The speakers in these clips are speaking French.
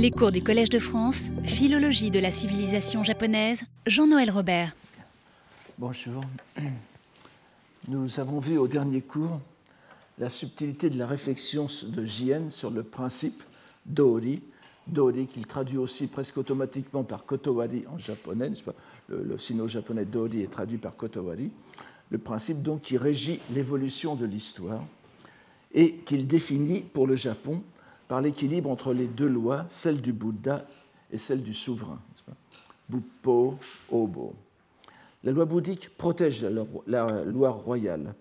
Les cours du Collège de France, Philologie de la civilisation japonaise, Jean-Noël Robert. Bonjour. Nous avons vu au dernier cours la subtilité de la réflexion de Jien sur le principe d'Ori, Dori qu'il traduit aussi presque automatiquement par Kotowari en japonais, le, le sino-japonais Dori est traduit par Kotowari, le principe donc qui régit l'évolution de l'histoire et qu'il définit pour le Japon par l'équilibre entre les deux lois, celle du Bouddha et celle du souverain. Buppo, Obo. La loi bouddhique protège la, loi royale,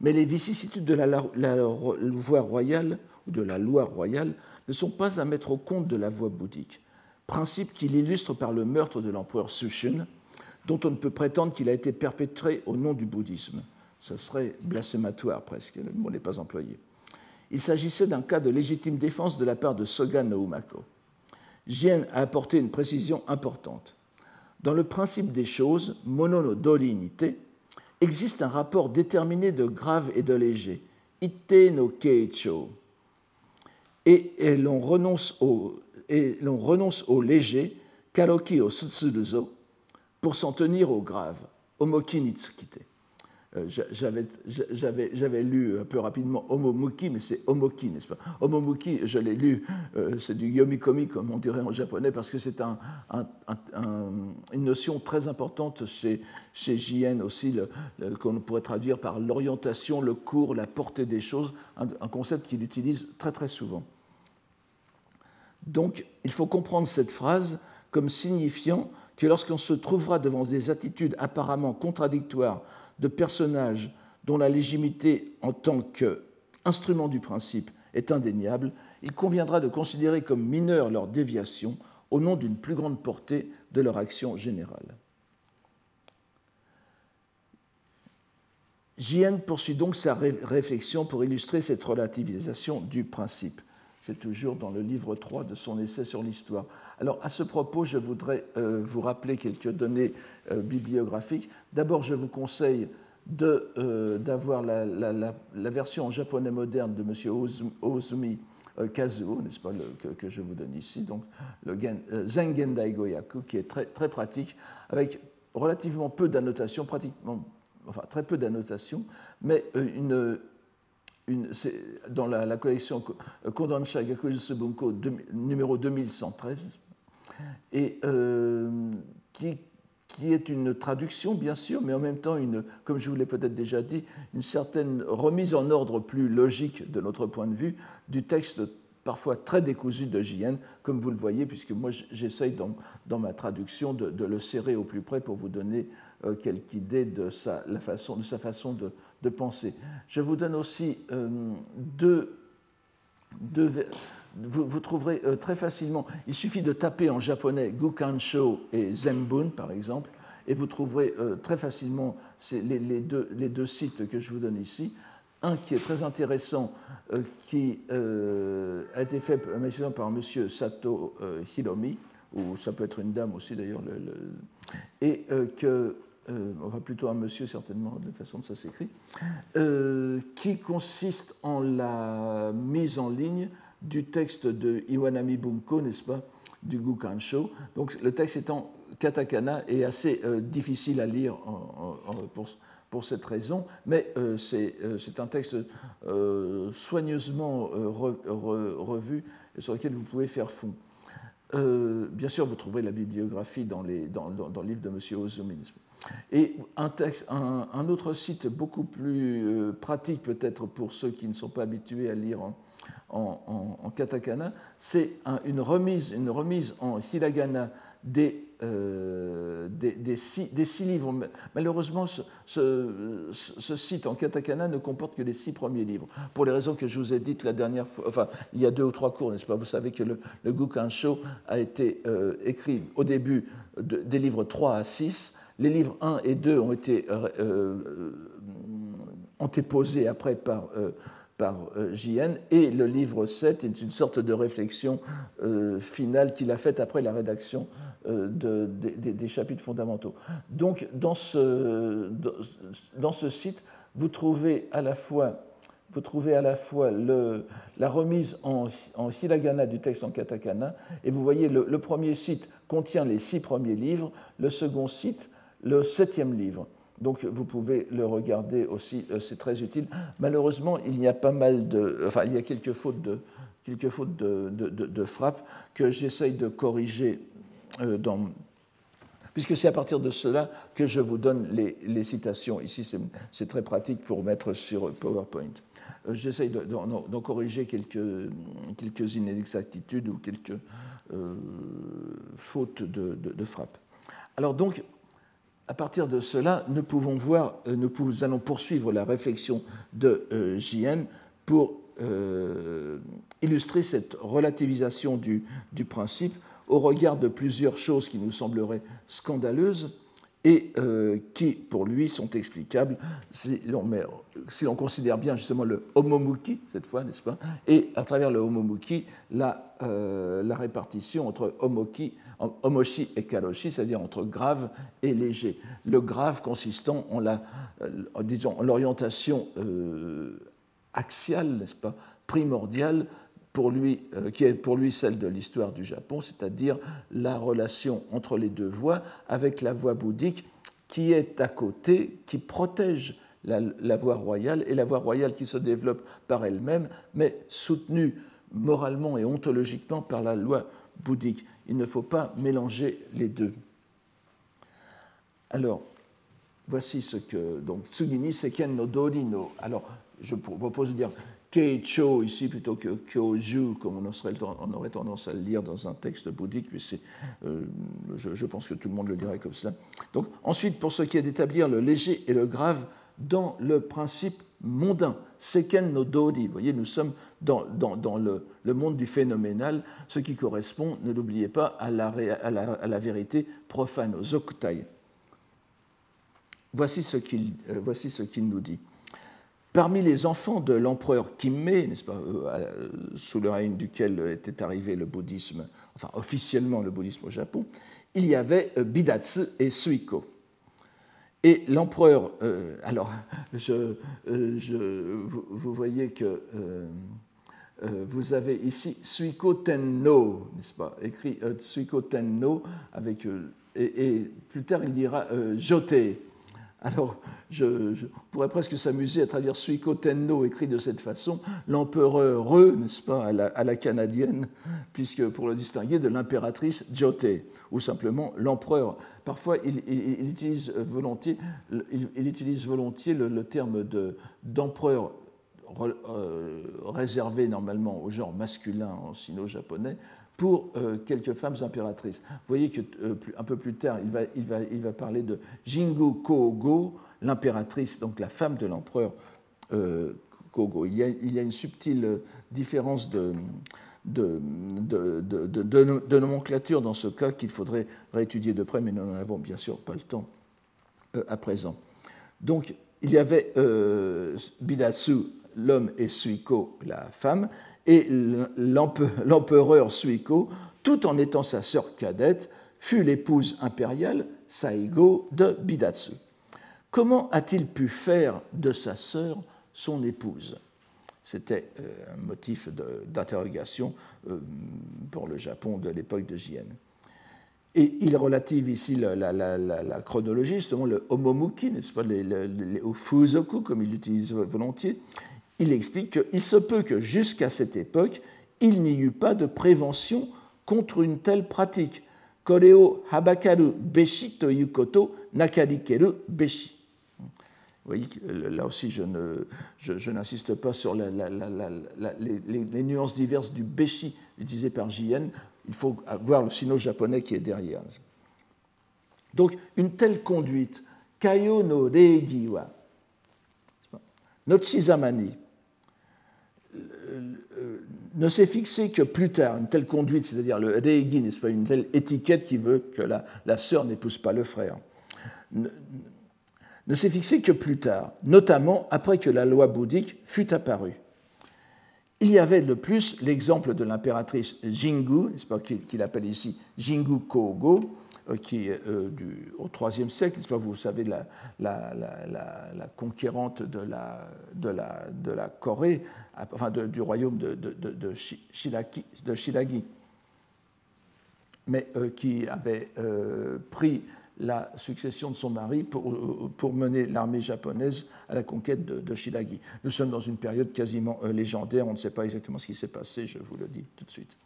mais les vicissitudes de la, loi royale ou de la loi royale ne sont pas à mettre au compte de la voie bouddhique, principe qu'il illustre par le meurtre de l'empereur Sushun, dont on ne peut prétendre qu'il a été perpétré au nom du bouddhisme. Ce serait blasphématoire presque, le mot n'est pas employé il s'agissait d'un cas de légitime défense de la part de Soga Noumako. Jien a apporté une précision importante. Dans le principe des choses, mono existe un rapport déterminé de grave et de léger, ite no keicho, et, l'on renonce, au, léger, karoki o tsutsuruzo, pour s'en tenir au grave, omoki nitsukite. Euh, j'avais lu un peu rapidement Homomuki, mais c'est Omoki, n'est-ce pas? Homomuki, je l'ai lu, euh, c'est du yomikomi, comme on dirait en japonais, parce que c'est une notion très importante chez, chez Jien aussi, qu'on pourrait traduire par l'orientation, le cours, la portée des choses, un concept qu'il utilise très très souvent. Donc, il faut comprendre cette phrase comme signifiant que lorsqu'on se trouvera devant des attitudes apparemment contradictoires de personnages dont la légitimité en tant qu'instrument du principe est indéniable, il conviendra de considérer comme mineures leurs déviations au nom d'une plus grande portée de leur action générale. Jien poursuit donc sa réflexion pour illustrer cette relativisation du principe. C'est toujours dans le livre 3 de son essai sur l'histoire. Alors, à ce propos, je voudrais euh, vous rappeler quelques données euh, bibliographiques. D'abord, je vous conseille euh, d'avoir la, version en japonais moderne de M. Ozumi Kazuo, n'est-ce pas, que, je vous donne ici, donc le Zengen Daigoyaku, qui est très, très pratique, avec relativement peu d'annotations, pratiquement, enfin très peu d'annotations, mais une dans la, collection Kondansha Gakujutsu Bunko numéro 2113, et euh, qui, qui, est une traduction, bien sûr, mais en même temps, une, comme je vous l'ai peut-être déjà dit, une certaine remise en ordre plus logique de notre point de vue du texte parfois très décousu de JN, comme vous le voyez, puisque moi j'essaye dans, dans, ma traduction de, le serrer au plus près pour vous donner euh, quelque idée de sa, la façon, de sa façon de, de penser. Je vous donne aussi euh, deux, deux vous, vous, trouverez euh, très facilement, il suffit de taper en japonais Gukansho et Zembun par exemple, et vous trouverez très facilement les, les, deux, les, deux, sites que je vous donne ici un qui est très intéressant, euh, qui euh, a été fait par M. Sato euh, Hiromi, ou ça peut être une dame aussi d'ailleurs, et que, on va plutôt un monsieur certainement, de la façon dont ça s'écrit, qui consiste en la mise en ligne du texte de Iwanami Bunko, n'est-ce pas, du Gukansho. Donc le texte est en katakana et assez difficile à lire en, en, pour, pour cette raison, mais euh, euh, c'est un texte euh, soigneusement revu et sur lequel vous pouvez faire fond. bien sûr, vous trouverez la bibliographie dans, les, dans, dans, le livre de M. Ozumi. Et un, autre site beaucoup plus pratique peut-être pour ceux qui ne sont pas habitués à lire en, katakana, c'est une, remise, en hiragana des euh, six, livres. Malheureusement, ce, site en katakana ne comporte que les six premiers livres, pour les raisons que je vous ai dites la dernière fois, enfin, il y a deux ou trois cours, n'est-ce pas? Vous savez que le, le Gukansho a été euh, écrit au début des livres 3 à 6. Les livres 1 et 2 ont été euh, antéposés après par par JN, et le livre 7 est une sorte de réflexion finale qu'il a faite après la rédaction euh, de, des chapitres fondamentaux. Donc, dans ce, site, vous trouvez à la fois la remise en, en, hiragana du texte en katakana, et vous voyez le, le, premier site contient les six premiers livres, le second site le septième livre. Donc vous pouvez le regarder aussi, euh, c'est très utile. Malheureusement, il y a pas mal de, enfin il y a quelques fautes de, quelques fautes de, de, frappe que j'essaye de corriger euh, dans, puisque c'est à partir de cela que je vous donne les, les citations. Ici, c'est très pratique pour mettre sur PowerPoint. Euh, j'essaye d'en corriger quelques, quelques inexactitudes ou quelques fautes de, de, frappe. Alors donc, à partir de cela, nous pouvons voir, euh, nous, allons poursuivre la réflexion de euh, JN pour euh, illustrer cette relativisation du, principe au regard de plusieurs choses qui nous sembleraient scandaleuses et qui, pour lui, sont explicables si l'on, considère bien justement le homomuki, cette fois, n'est-ce pas, et à travers le homomuki, la, la répartition entre homoki, homoshi et karoshi, c'est-à-dire entre grave et léger. Le grave consistant en la, euh, disons, l'orientation euh, axiale, n'est-ce pas, primordiale pour lui, euh, qui est pour lui celle de l'histoire du Japon, c'est-à-dire la relation entre les deux voies avec la voie bouddhique qui est à côté, qui protège la, la voie royale, et la voie royale qui se développe par elle-même, mais soutenue moralement et ontologiquement par la loi bouddhique. Il ne faut pas mélanger les deux. Alors, voici ce que. Donc, Tsugini Seken no Dori no. Alors, je propose de dire Keicho ici plutôt que Kyoju, comme on, on, aurait tendance à le lire dans un texte bouddhique, mais euh, je, je, pense que tout le monde le dirait comme cela. Donc, ensuite, pour ce qui est d'établir le léger et le grave dans le principe mondain, seken no dori. Vous voyez, nous sommes dans, le, monde du phénoménal, ce qui correspond, ne l'oubliez pas, à la, vérité profane, qu'il euh, voici ce qu'il nous dit. Parmi les enfants de l'empereur Kimme, n'est-ce pas, euh, sous le règne duquel était arrivé le bouddhisme, enfin officiellement le bouddhisme au Japon, il y avait euh, Bidatsu et Suiko. Et l'empereur, euh, alors, je, euh, vous, voyez que euh, vous avez ici Suiko Tenno, n'est-ce pas? Écrit Suiko Tenno, avec, et, et, plus tard il dira Jote. Alors, je, pourrais presque s'amuser à traduire Suiko Tenno écrit de cette façon, l'empereur heureux, n'est-ce pas, à la, canadienne, puisque pour le distinguer de l'impératrice Jote, ou simplement l'empereur. Parfois, il, utilise volontiers, il, utilise volontiers le, terme d'empereur euh, réservé normalement au genre masculin en sino-japonais, pour euh, quelques femmes impératrices. Vous voyez qu'un euh, un peu plus tard, il va, parler de Jingu Kogo, l'impératrice, donc la femme de l'empereur euh, Kogo. Il y, a, une subtile différence de, de, nomenclature dans ce cas qu'il faudrait réétudier de près, mais nous n'en avons bien sûr pas le temps à présent. Donc, il y avait Bidatsu, l'homme, et Suiko, la femme, et l'empereur Suiko, tout en étant sa sœur cadette, fut l'épouse impériale Saigo de Bidatsu. Comment a-t-il pu faire de sa sœur son épouse? C'était euh, un motif d'interrogation euh, pour le Japon de l'époque de Jien. Et il relative ici la, chronologie, justement le homomuki, n'est-ce pas, les, fuzoku, comme il l'utilise volontiers, il explique qu'il se peut que jusqu'à cette époque, il n'y eut pas de prévention contre une telle pratique. Koreo habakaru beshi to yukoto beshi. Vous voyez, là aussi, je, ne, je, n'insiste pas sur les, nuances diverses du beshi utilisé par JN. Il faut voir le sino-japonais qui est derrière. Donc, une telle conduite, kayo no reigi wa, nochizamani, ne s'est fixé que plus tard, une telle conduite, c'est-à-dire le reigi, n'est-ce pas, une telle étiquette qui veut que la, sœur n'épouse pas le frère, ne, s'est fixé que plus tard, notamment après que la loi bouddhique fut apparue. Il y avait de plus l'exemple de l'impératrice Jingu, qu'il appelle ici Jingu Kogo, qui est euh, du, au IIIe siècle, pas, vous savez, la, conquérante de la, Corée, enfin du royaume de, Shilagi, mais euh, qui avait pris la succession de son mari pour, mener l'armée japonaise à la conquête de, de, Shilagi. Nous sommes dans une période quasiment légendaire, on ne sait pas exactement ce qui s'est passé, je vous le dis tout de suite.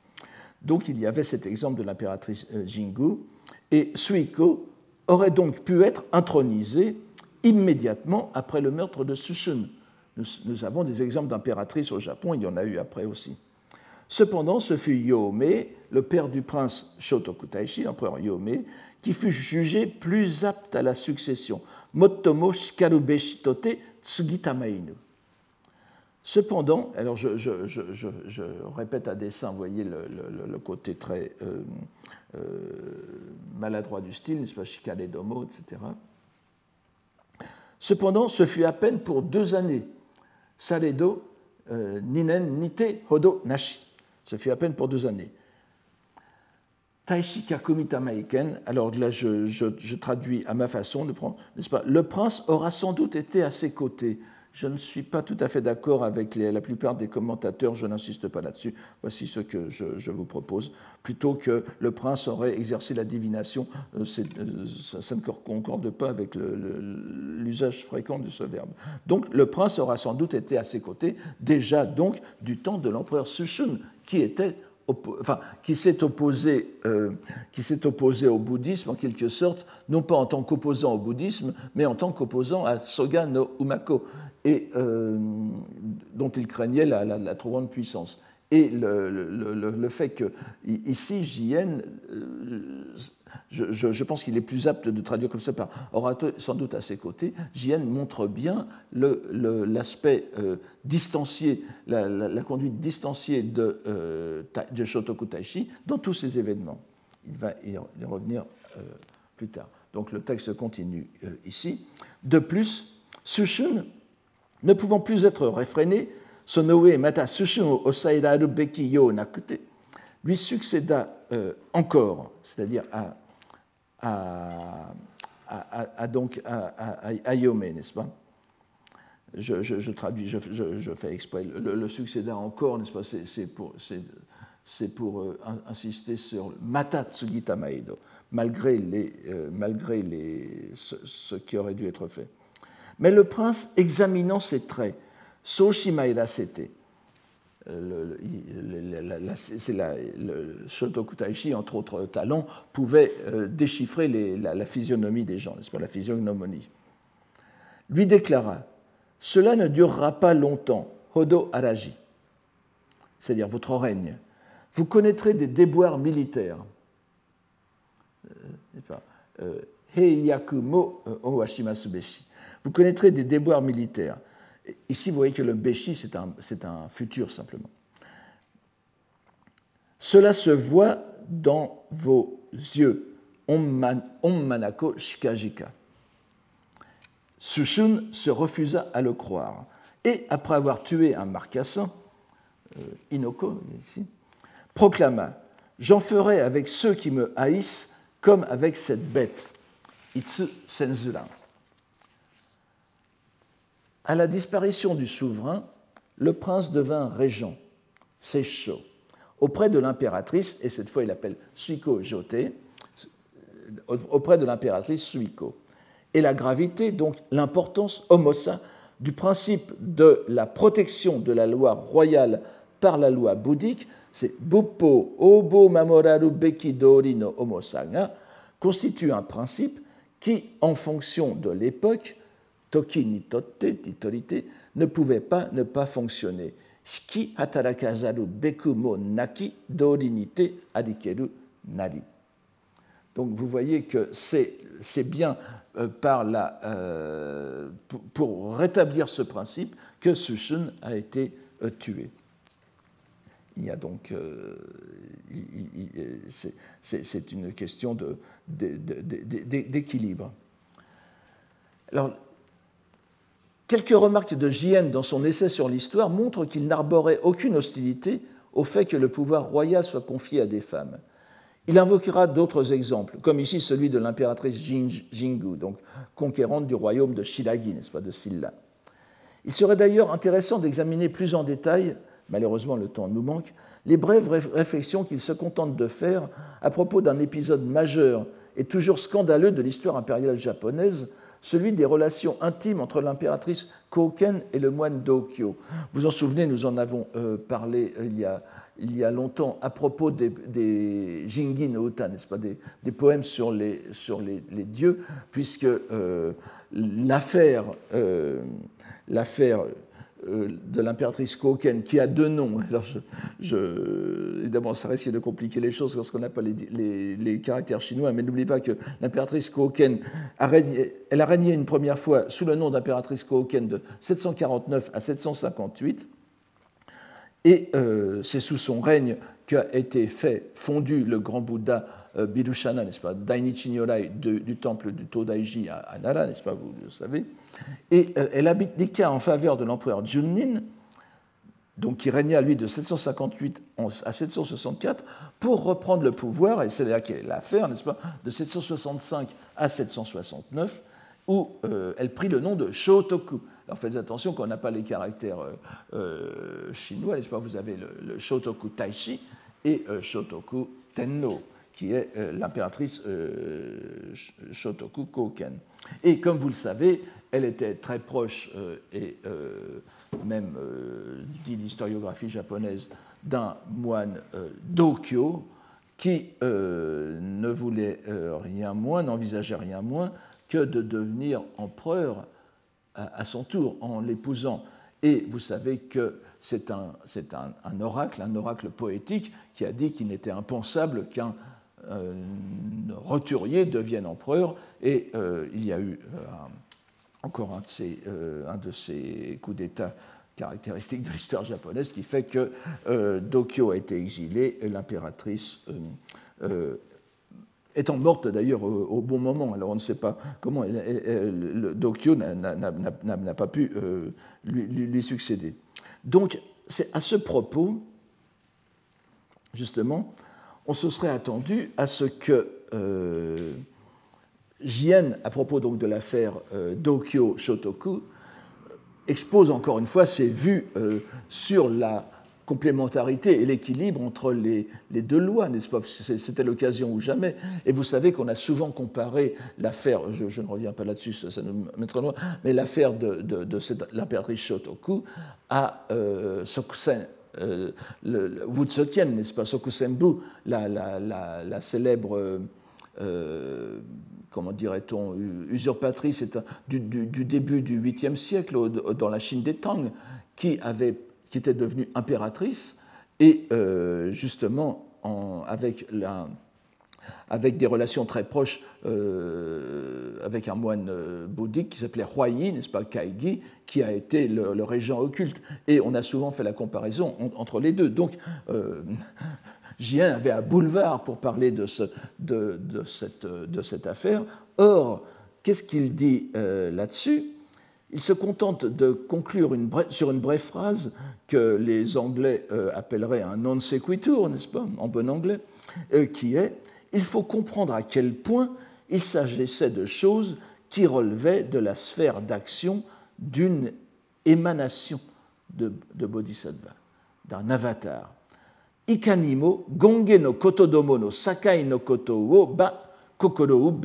Donc il y avait cet exemple de l'impératrice Jingu, et Suiko aurait donc pu être intronisé immédiatement après le meurtre de Sushun. Nous, avons des exemples d'impératrices au Japon, il y en a eu après aussi. Cependant, ce fut Yome, le père du prince Shotoku Taishi, l'empereur Yome, qui fut jugé plus apte à la succession. Motomo Shikarubeshitote Tsugitamainu. Cependant, alors je, répète à dessein, vous voyez le, côté très euh, euh, maladroit du style, n'est-ce pas, Shikade Domo, etc. Cependant, ce fut à peine pour deux années. Saredo euh, Ninen Nite Hodo Nashi. Ce fut à peine pour deux années. Taishi Kakumita Maiken, alors là je, je, traduis à ma façon n'est-ce pas Le prince aura sans doute été à ses côtés je ne suis pas tout à fait d'accord avec la plupart des commentateurs, je n'insiste pas là-dessus. Voici ce que je, vous propose. Plutôt que le prince aurait exercé la divination, euh, euh, ça, ne concorde pas avec l'usage fréquent de ce verbe. Donc le prince aura sans doute été à ses côtés, déjà donc du temps de l'empereur Sushun, qui était enfin, qui s'est opposé, euh, opposé au bouddhisme en quelque sorte, non pas en tant qu'opposant au bouddhisme, mais en tant qu'opposant à Soga no Umako, et euh, dont il craignait la, trop grande puissance. Et le, fait que ici, JN, euh, je, pense qu'il est plus apte de traduire comme ça par aura sans doute à ses côtés, JN montre bien l'aspect euh, distancié, la, conduite distanciée de, de Shotoku Taishi dans tous ces événements. Il va y revenir plus tard. Donc le texte continue ici. De plus, Sushun ne pouvant plus être réfréné, Sonoe Mata Sushin Osairaru Beki Yo Nakute lui succéda euh, encore, c'est-à-dire à, donc à, Yome, n'est-ce pas? Je, traduis, je, fais exprès. Le, succéda encore, n'est-ce pas? C'est pour, pour euh, insister sur Mata Tsugita Maedo, malgré, les, euh, malgré les, ce, qui aurait dû être fait. Mais le prince, examinant ses traits, Soshimaira Sete, le, Shotoku Taishi, entre autres talents, pouvait euh, déchiffrer la, physionomie des gens, n'est-ce pas, la physiognomonie. Lui déclara Cela ne durera pas longtemps, Hodo Araji, c'est-à-dire votre règne. Vous connaîtrez des déboires militaires. Euh, euh, Heiyaku mo Owashimasubeshi vous connaîtrez des déboires militaires. Ici, vous voyez que le béchi, c'est un, futur simplement. Cela se voit dans vos yeux. Om manako shikajika. Sushun se refusa à le croire. Et après avoir tué un marcassin, euh, Inoko, ici, proclama J'en ferai avec ceux qui me haïssent comme avec cette bête. Itsu senzura. À la disparition du souverain, le prince devint régent, Seisho, auprès de l'impératrice, et cette fois il appelle Suiko Jote, euh, auprès de l'impératrice Suiko. Et la gravité, donc l'importance homosa du principe de la protection de la loi royale par la loi bouddhique, c'est Buppo Obo Mamoraru Beki Dori no Homosanga, constitue un principe qui, en fonction de l'époque, toki ni totte, titorité, ne pouvait pas ne pas fonctionner. Shiki hatarakazaru beku mo naki dorinite adikeru nari. Donc vous voyez que c'est bien euh, par la, euh, pour, rétablir ce principe que Sushun a été euh, tué. Il y a donc, c'est une question d'équilibre. Alors, Quelques remarques de Jien dans son essai sur l'histoire montrent qu'il n'arborait aucune hostilité au fait que le pouvoir royal soit confié à des femmes. Il invoquera d'autres exemples, comme ici celui de l'impératrice Jingu, donc conquérante du royaume de Shilagi, n'est-ce pas, de Silla. Il serait d'ailleurs intéressant d'examiner plus en détail, malheureusement le temps nous manque, les brèves réflexions qu'il se contente de faire à propos d'un épisode majeur et toujours scandaleux de l'histoire impériale japonaise, celui des relations intimes entre l'impératrice Koken et le moine Dokyo. Vous en souvenez, nous en avons euh, parlé euh, il y a il y a longtemps à propos des, des Jingi no Uta, n'est-ce pas, des, poèmes sur les, sur les, dieux, puisque euh, l'affaire, l'affaire de l'impératrice Koken, qui a deux noms, évidemment ça risque de compliquer les choses lorsqu'on n'a pas les, les, caractères chinois, mais n'oubliez pas que l'impératrice Koken a régné, elle a régné une première fois sous le nom d'impératrice Koken de 749 à 758 et euh, c'est sous son règne qu'a été fait, fondu le grand Bouddha euh, Bidushana, n'est-ce pas, Dainichi Nyorai du temple du Todaiji à, à Nara, n'est-ce pas, vous le savez. Et euh, elle abdiqua en faveur de l'empereur Junnin, donc qui régna lui de 758 à 764, pour reprendre le pouvoir, et c'est là qu'est l'affaire, n'est-ce pas, de 765 à 769, où elle prit le nom de Shotoku. Alors faites attention qu'on n'a pas les caractères euh, euh, chinois, n'est-ce pas Vous avez le, Shotoku Taishi et euh, Shotoku Tenno, qui est l'impératrice Shotoku Koken. Et comme vous le savez, elle était très proche, et même, dit l'historiographie japonaise, d'un moine Dokyo qui ne voulait rien moins, n'envisageait rien moins que de devenir empereur à son tour en l'épousant. Et vous savez que c'est un, oracle, un oracle poétique, qui a dit qu'il n'était impensable qu'un euh, roturier devienne empereur. Et euh, il y a eu euh, encore un de, ces, un de ces coups d'État caractéristiques de l'histoire japonaise qui fait que Dokyo a été exilé et l'impératrice étant morte d'ailleurs au, bon moment. Alors on ne sait pas comment le Dokyo n'a pas pu euh, lui, succéder. Donc c'est à ce propos, justement, on se serait attendu à ce que euh, Jien, à propos de l'affaire euh, Dokyo Shotoku, expose encore une fois ses vues sur la complémentarité et l'équilibre entre les, deux lois, n'est-ce pas? C'était l'occasion ou jamais. Et vous savez qu'on a souvent comparé l'affaire, je, ne reviens pas là-dessus, ça, nous mettra loin, mais l'affaire de, l'impératrice Shotoku à euh, Sokusen, euh, n'est-ce pas? Sokusenbu, la, célèbre. Euh, comment dirait-on, usurpatrice du, début du 8e siècle dans la Chine des Tang, qui avait était devenue impératrice, et euh, justement avec, la, avec, des relations très proches euh, avec un moine euh, bouddhique qui s'appelait Huayi, n'est-ce pas, Kaigi, qui a été le, régent occulte. Et on a souvent fait la comparaison entre les deux. Donc, Jien avait un boulevard pour parler de, ce, de, de, cette, affaire. Or, qu'est-ce qu'il dit là-dessus? Il se contente de conclure sur une brève phrase que les Anglais euh, appelleraient un non sequitur, n'est-ce pas, en bon anglais, euh, qui est Il faut comprendre à quel point il s'agissait de choses qui relevaient de la sphère d'action d'une émanation de, Bodhisattva, d'un avatar. Ikanimo, gonge no kotodomo no ba kokoro.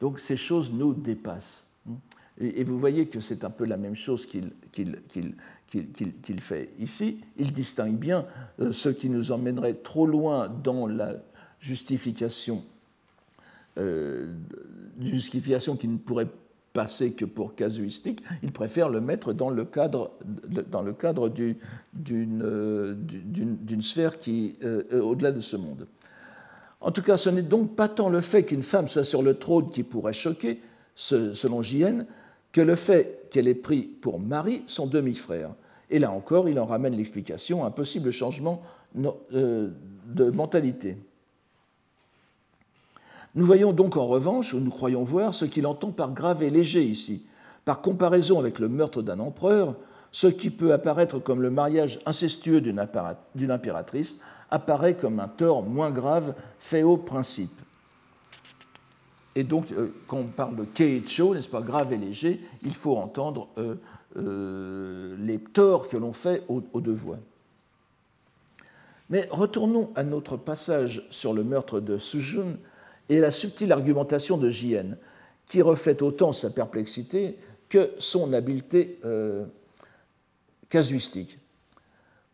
Donc ces choses nous dépassent. Et, vous voyez que c'est un peu la même chose qu'il fait ici. Il distingue bien euh, ce qui nous emmènerait trop loin dans la justification, euh, justification qui ne pourrait passer que pour casuistique. Il préfère le mettre dans le cadre, cadre d'une sphère qui est au-delà de ce monde. En tout cas, ce n'est donc pas tant le fait qu'une femme soit sur le trône qui pourrait choquer, selon JN, que le fait qu'elle ait pris pour mari son demi-frère. Et là encore, il en ramène l'explication, un possible changement euh, de mentalité. Nous voyons donc en revanche, ou nous croyons voir, ce qu'il entend par grave et léger ici. Par comparaison avec le meurtre d'un empereur, ce qui peut apparaître comme le mariage incestueux d'une impératrice apparaît comme un tort moins grave fait au principe. Et donc, euh, quand on parle de keicho, n'est-ce pas, grave et léger, il faut entendre euh, euh, les torts que l'on fait aux, deux voix. Mais retournons à notre passage sur le meurtre de Sujun et la subtile argumentation de Jien, qui reflète autant sa perplexité que son habileté casuistique.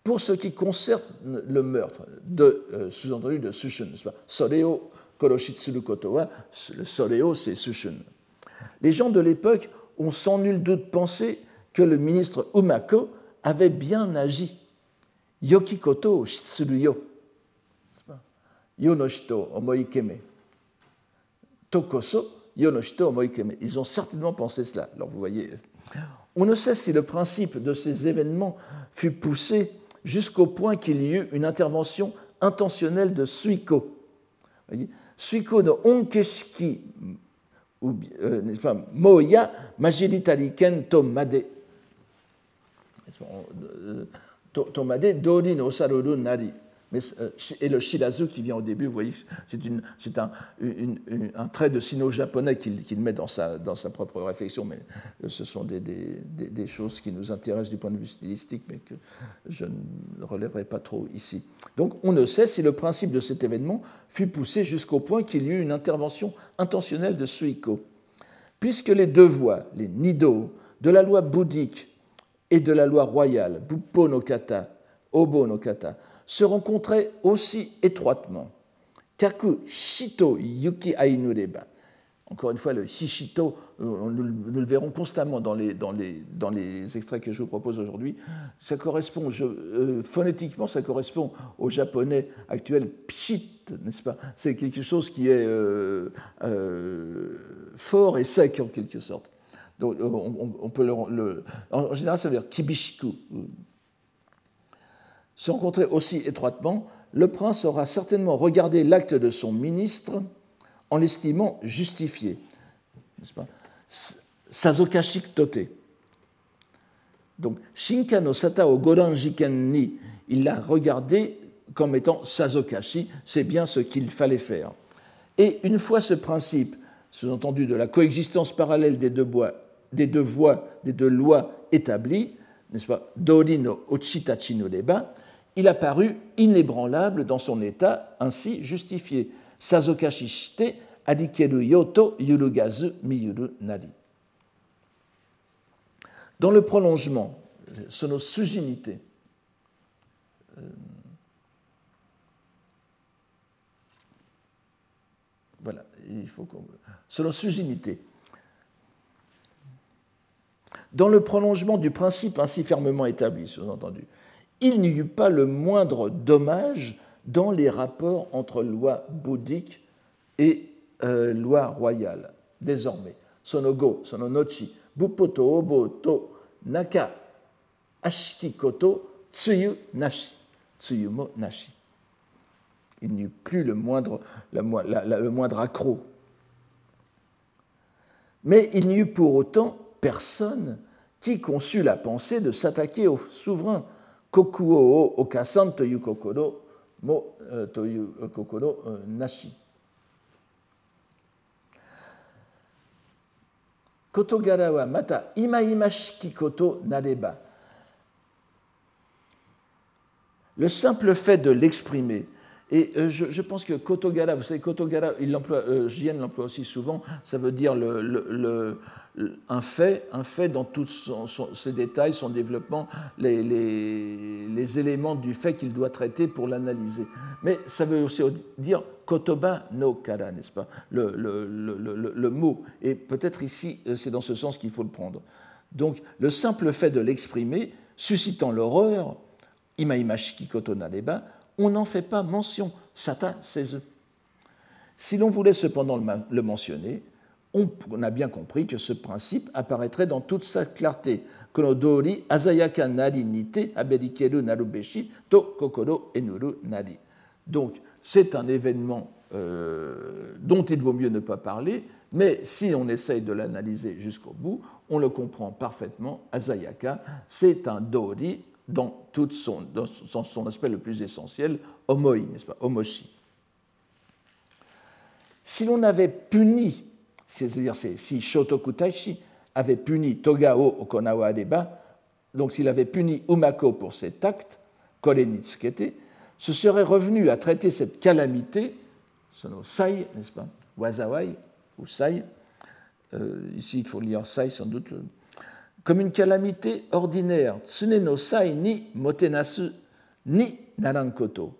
Pour ce qui concerne le meurtre, de, euh, sous-entendu de Sushun, Soreo Koroshitsuru Kotowa, le Soreo c'est Sushun. Les gens de l'époque ont sans nul doute pensé que le ministre Umako avait bien agi. Yokikoto Shitsuruyo. Yonoshito Omoikeme. Tokoso Yonoshito Omoikeme. Ils ont certainement pensé cela. Alors vous voyez, on ne sait si le principe de ces événements fut poussé jusqu'au point qu'il y eut une intervention intentionnelle de Suiko. Suiko no Onkeshiki, euh, n'est-ce pas, Moya Majiritariken Tomade. Euh, Tomade Dori no Saruru Nari. Euh, et le shilazu qui vient au début, vous voyez, c'est un, trait de sino-japonais qu'il met dans sa, propre réflexion, mais euh, ce sont des, choses qui nous intéressent du point de vue stylistique, mais que je ne relèverai pas trop ici. Donc on ne sait si le principe de cet événement fut poussé jusqu'au point qu'il y eut une intervention intentionnelle de Suiko. Puisque les deux voies, les nido, de la loi bouddhique et de la loi royale, Buppo no kata, Obo no kata, se rencontraient aussi étroitement. Kaku Shito Yuki Ainureba. Encore une fois, le Hishito, euh, nous, le verrons constamment dans les, dans, les, dans les, extraits que je vous propose aujourd'hui. Ça correspond, euh, phonétiquement, ça correspond au japonais actuel pshit, n'est-ce pas? C'est quelque chose qui est euh, fort et sec en quelque sorte. Donc, on, peut le, en général, ça veut dire kibishiku, se rencontrer aussi étroitement, le prince aura certainement regardé l'acte de son ministre en l'estimant justifié. N'est-ce pas? Donc, Shinka no Sata o Goran ni, il l'a regardé comme étant Sazokashi, c'est bien ce qu'il fallait faire. Et une fois ce principe, sous-entendu de la coexistence parallèle des deux, bois, des deux voies, des deux lois établies, n'est-ce pas, Dori no Ochitachi no Deba, il apparut inébranlable dans son état, ainsi justifié. Sazokashi shite adikeru yoto yurugazu miyuru nari. Dans le prolongement, sono sujinite. Euh, voilà, il faut qu'on. Selon sujinité. Dans le prolongement du principe ainsi fermement établi, sous-entendu, il n'y eut pas le moindre dommage dans les rapports entre loi bouddhique et euh, loi royale. Désormais, sonogo, sononochi, bupoto obo to naka ashikikoto tsuyu nashi, tsuyumo nashi. Il n'y eut plus le moindre, le moindre accroc. Mais il n'y eut pour autant personne qui conçut la pensée de s'attaquer au souverain kokuo o okasan toyu kokoro mo euh, toyu euh, kokoro euh, nashi. Kotogara wa mata imaimashiki koto nareba. Le simple fait de l'exprimer, et je, je, pense que Kotogara, vous savez, Kotogara, il l'emploie, euh, l'emploie aussi souvent, ça veut dire un fait, un fait dans tous ses détails, son développement, les, éléments du fait qu'il doit traiter pour l'analyser. Mais ça veut aussi dire kotoba no kara, n'est-ce pas? Le, le, mot. Et peut-être ici, euh, c'est dans ce sens qu'il faut le prendre. Donc, le simple fait de l'exprimer, suscitant l'horreur, imaimashiki koto nareba, on n'en fait pas mention. Sata ses Si l'on voulait cependant le mentionner, on a bien compris que ce principe apparaîtrait dans toute sa clarté. Donc, c'est un événement euh, dont il vaut mieux ne pas parler, Mais si on essaye de l'analyser jusqu'au bout, on le comprend parfaitement. Azayaka, c'est un dori dans, son, aspect le plus essentiel, homoi, n'est-ce pas, homoshi. Si l'on avait puni, c'est-à-dire si Shotoku Taishi avait puni Togao Okonawa Adeba, donc s'il avait puni Umako pour cet acte, Korenitsukete, ce serait revenu à traiter cette calamité, son sai, n'est-ce pas, wazawai, ou sai, euh, ici il faut lire sai sans doute, euh, comme une calamité ordinaire, tsune no sai ni motenasu ni narankoto,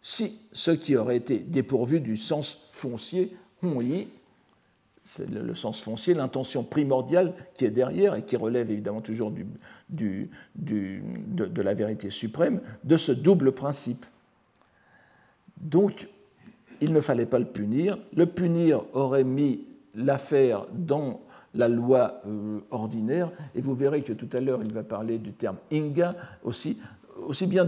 si ce qui aurait été dépourvu du sens foncier, honyi, c'est le, sens foncier, l'intention primordiale qui est derrière et qui relève évidemment toujours du, de, la vérité suprême, de ce double principe. Donc, il ne fallait pas le punir. Le punir aurait mis l'affaire dans la loi euh, ordinaire, et vous verrez que tout à l'heure, il va parler du terme inga aussi, aussi bien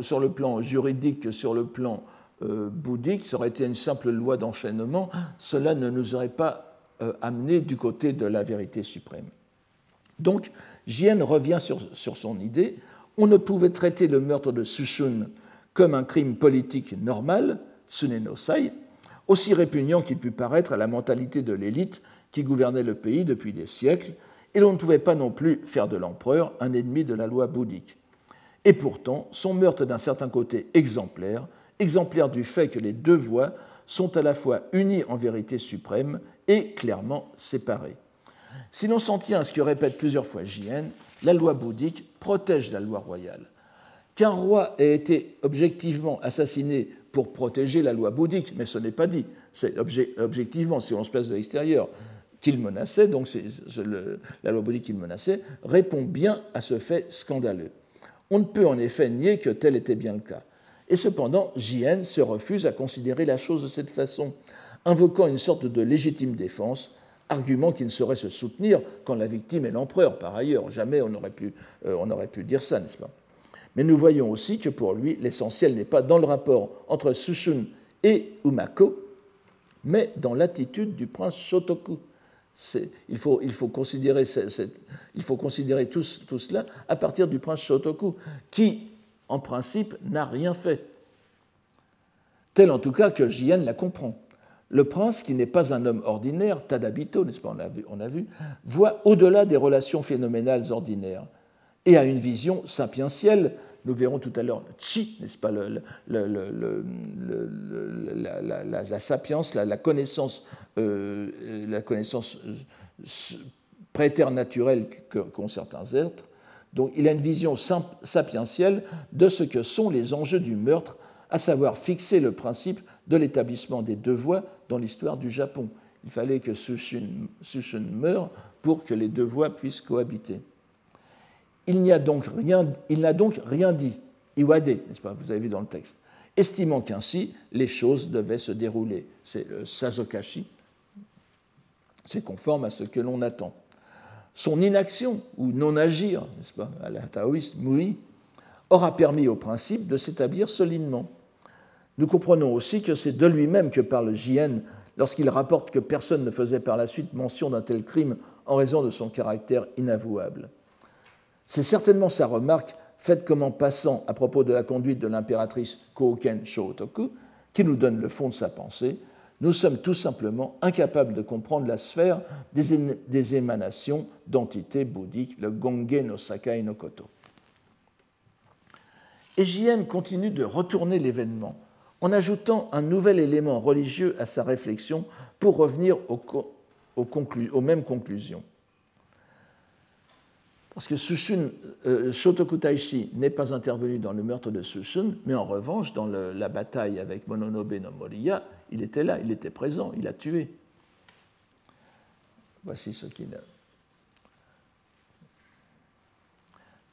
sur le plan juridique que sur le plan euh, bouddhique, ça aurait été une simple loi d'enchaînement, cela ne nous aurait pas euh, amené du côté de la vérité suprême. Donc, Jien revient sur, son idée. On ne pouvait traiter le meurtre de Sushun comme un crime politique normal, Tsuneno Sai, aussi répugnant qu'il pût paraître à la mentalité de l'élite qui gouvernait le pays depuis des siècles, et l'on ne pouvait pas non plus faire de l'empereur un ennemi de la loi bouddhique. Et pourtant, son meurtre d'un certain côté exemplaire, exemplaire du fait que les deux voies sont à la fois unies en vérité suprême et clairement séparées. Si l'on s'en tient à ce que répète plusieurs fois J.N., la loi bouddhique protège la loi royale. Qu'un roi ait été objectivement assassiné pour protéger la loi bouddhique, mais ce n'est pas dit. C'est objectivement, si on se place de l'extérieur, qu'il menaçait, donc la loi bouddhique qu'il menaçait, répond bien à ce fait scandaleux. On ne peut en effet nier que tel était bien le cas. Et cependant, J.N. se refuse à considérer la chose de cette façon, invoquant une sorte de légitime défense, argument qui ne saurait se soutenir quand la victime est l'empereur, par ailleurs. Jamais on aurait pu, euh, aurait pu dire ça, n'est-ce pas? Mais nous voyons aussi que pour lui, l'essentiel n'est pas dans le rapport entre Sushun et Umako, mais dans l'attitude du prince Shotoku. Il faut, considérer tout, cela à partir du prince Shotoku, qui, en principe, n'a rien fait. Tel en tout cas que Jien la comprend. Le prince, qui n'est pas un homme ordinaire, Tadabito, n'est-ce pas, on a vu, a vu voit au-delà des relations phénoménales ordinaires et a une vision sapientielle. Nous verrons tout à l'heure chi, n'est-ce pas, le, le, la, la, sapience, la, connaissance, euh, la connaissance euh, préternaturelle qu'ont certains êtres. Donc il a une vision sapientielle de ce que sont les enjeux du meurtre, à savoir fixer le principe de l'établissement des deux voies dans l'histoire du Japon. Il fallait que Sushun, meure pour que les deux voies puissent cohabiter. Il n'a donc rien, dit, Iwade, n'est-ce pas, vous avez vu dans le texte, estimant qu'ainsi les choses devaient se dérouler. C'est le Sazokashi, c'est conforme à ce que l'on attend son inaction ou non-agir, n'est-ce pas, à la taoïste aura permis au principe de s'établir solidement. Nous comprenons aussi que c'est de lui-même que parle Jien lorsqu'il rapporte que personne ne faisait par la suite mention d'un tel crime en raison de son caractère inavouable. C'est certainement sa remarque, faite comme en passant à propos de la conduite de l'impératrice Kouken Shotoku, qui nous donne le fond de sa pensée, nous sommes tout simplement incapables de comprendre la sphère des, émanations d'entités bouddhiques, le Gonge no Sakai no Koto. Et Jien continue de retourner l'événement en ajoutant un nouvel élément religieux à sa réflexion pour revenir aux mêmes conclusions. Parce que Sushun, euh, Shotoku Taishi n'est pas intervenu dans le meurtre de Sushun, mais en revanche, dans la bataille avec Mononobe no Moriya, il était là, il était présent, il a tué. Voici ce qu'il a.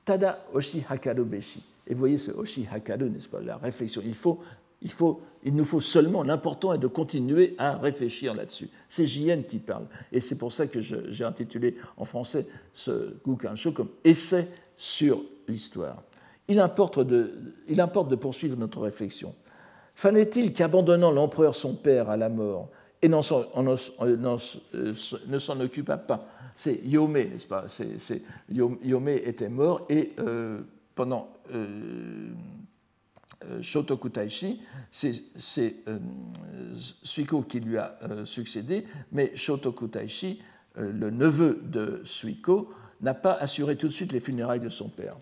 Tada Oshi Hakaru Beshi. Et voyez ce Oshi Hakaru, n'est-ce pas, la réflexion. Il faut il, faut, il nous faut seulement, l'important est de continuer à réfléchir là-dessus. C'est JN qui parle. Et c'est pour ça que j'ai intitulé en français ce Gukansho comme Essai sur l'histoire. Il importe, de, il importe de poursuivre notre réflexion. Fallait-il qu'abandonnant l'empereur son père à la mort et ne s'en occupa pas. C'est Yome, n'est-ce pas? Yome était mort et pendant Shotoku Taishi, c'est Suiko qui lui a succédé, mais Shotoku Taishi, le neveu de Suiko, n'a pas assuré tout de suite les funérailles de son père.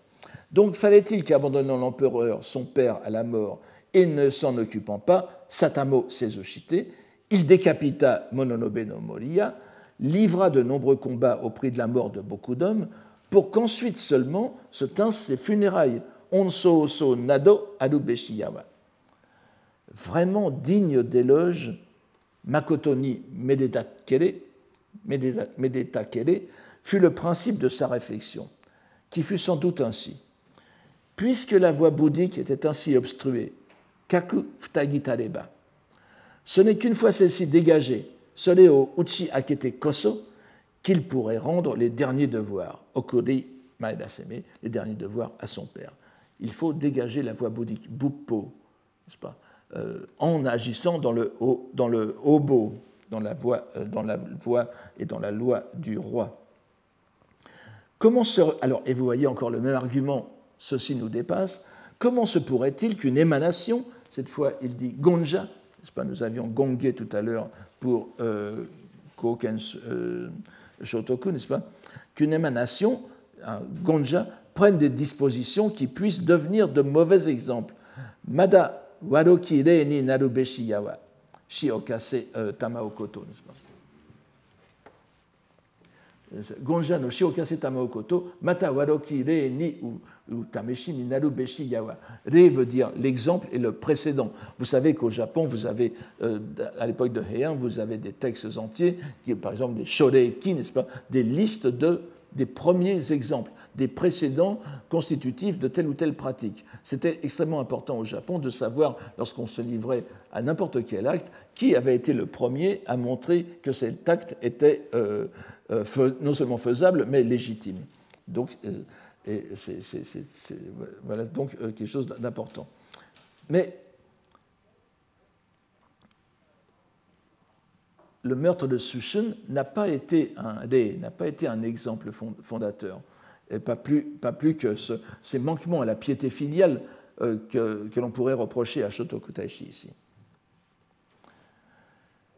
Donc fallait-il qu'abandonnant l'empereur, son père, à la mort, et ne s'en occupant pas, Satamo Sezoshite, il décapita Mononobe no Moriya, livra de nombreux combats au prix de la mort de beaucoup d'hommes, pour qu'ensuite seulement se tinssent ses funérailles, Onso Oso Nado Adubeshiyawa. Vraiment digne d'éloge, Makotoni Medeta Kere fut le principe de sa réflexion, qui fut sans doute ainsi. Puisque la voie bouddhique était ainsi obstruée, kaku futagitareba, ce n'est qu'une fois celle-ci dégagée, au uchi akete koso, qu'il pourrait rendre les derniers devoirs, okuri maedaseme, les derniers devoirs à son père. Il faut dégager la voie bouddhique, buppo, n'est-ce pas, euh, en agissant dans le, dans hobo, dans la, voie, euh, dans la et dans la loi du roi. Comment se, alors, et vous voyez encore le même argument, ceci nous dépasse. Comment se pourrait-il qu'une émanation, cette fois il dit gonja, n'est-ce pas, nous avions gongé tout à l'heure pour euh, Koken euh, Shotoku, n'est-ce pas, qu'une émanation, un gonja, prenne des dispositions qui puissent devenir de mauvais exemples. Mada waroki ni narubeshi yawa, shiokase euh, tamaokoto, Gonja no shiokase tamaokoto, mata waroki re ni ou tameshi ni narubeshi yawa. Re veut dire l'exemple et le précédent. Vous savez qu'au Japon, vous avez, euh, à l'époque de Heian, vous avez des textes entiers, qui, par exemple des shoreiki, n'est-ce pas, des listes de, des premiers exemples des précédents constitutifs de telle ou telle pratique. C'était extrêmement important au Japon de savoir, lorsqu'on se livrait à n'importe quel acte, qui avait été le premier à montrer que cet acte était euh, euh, non seulement faisable, mais légitime. Donc, euh, c'est voilà donc quelque chose d'important. Mais le meurtre de Sushun n'a pas n'a pas été un exemple fondateur et pas plus, que ces manquements à la piété filiale euh, que, l'on pourrait reprocher à Shotoku Taishi ici.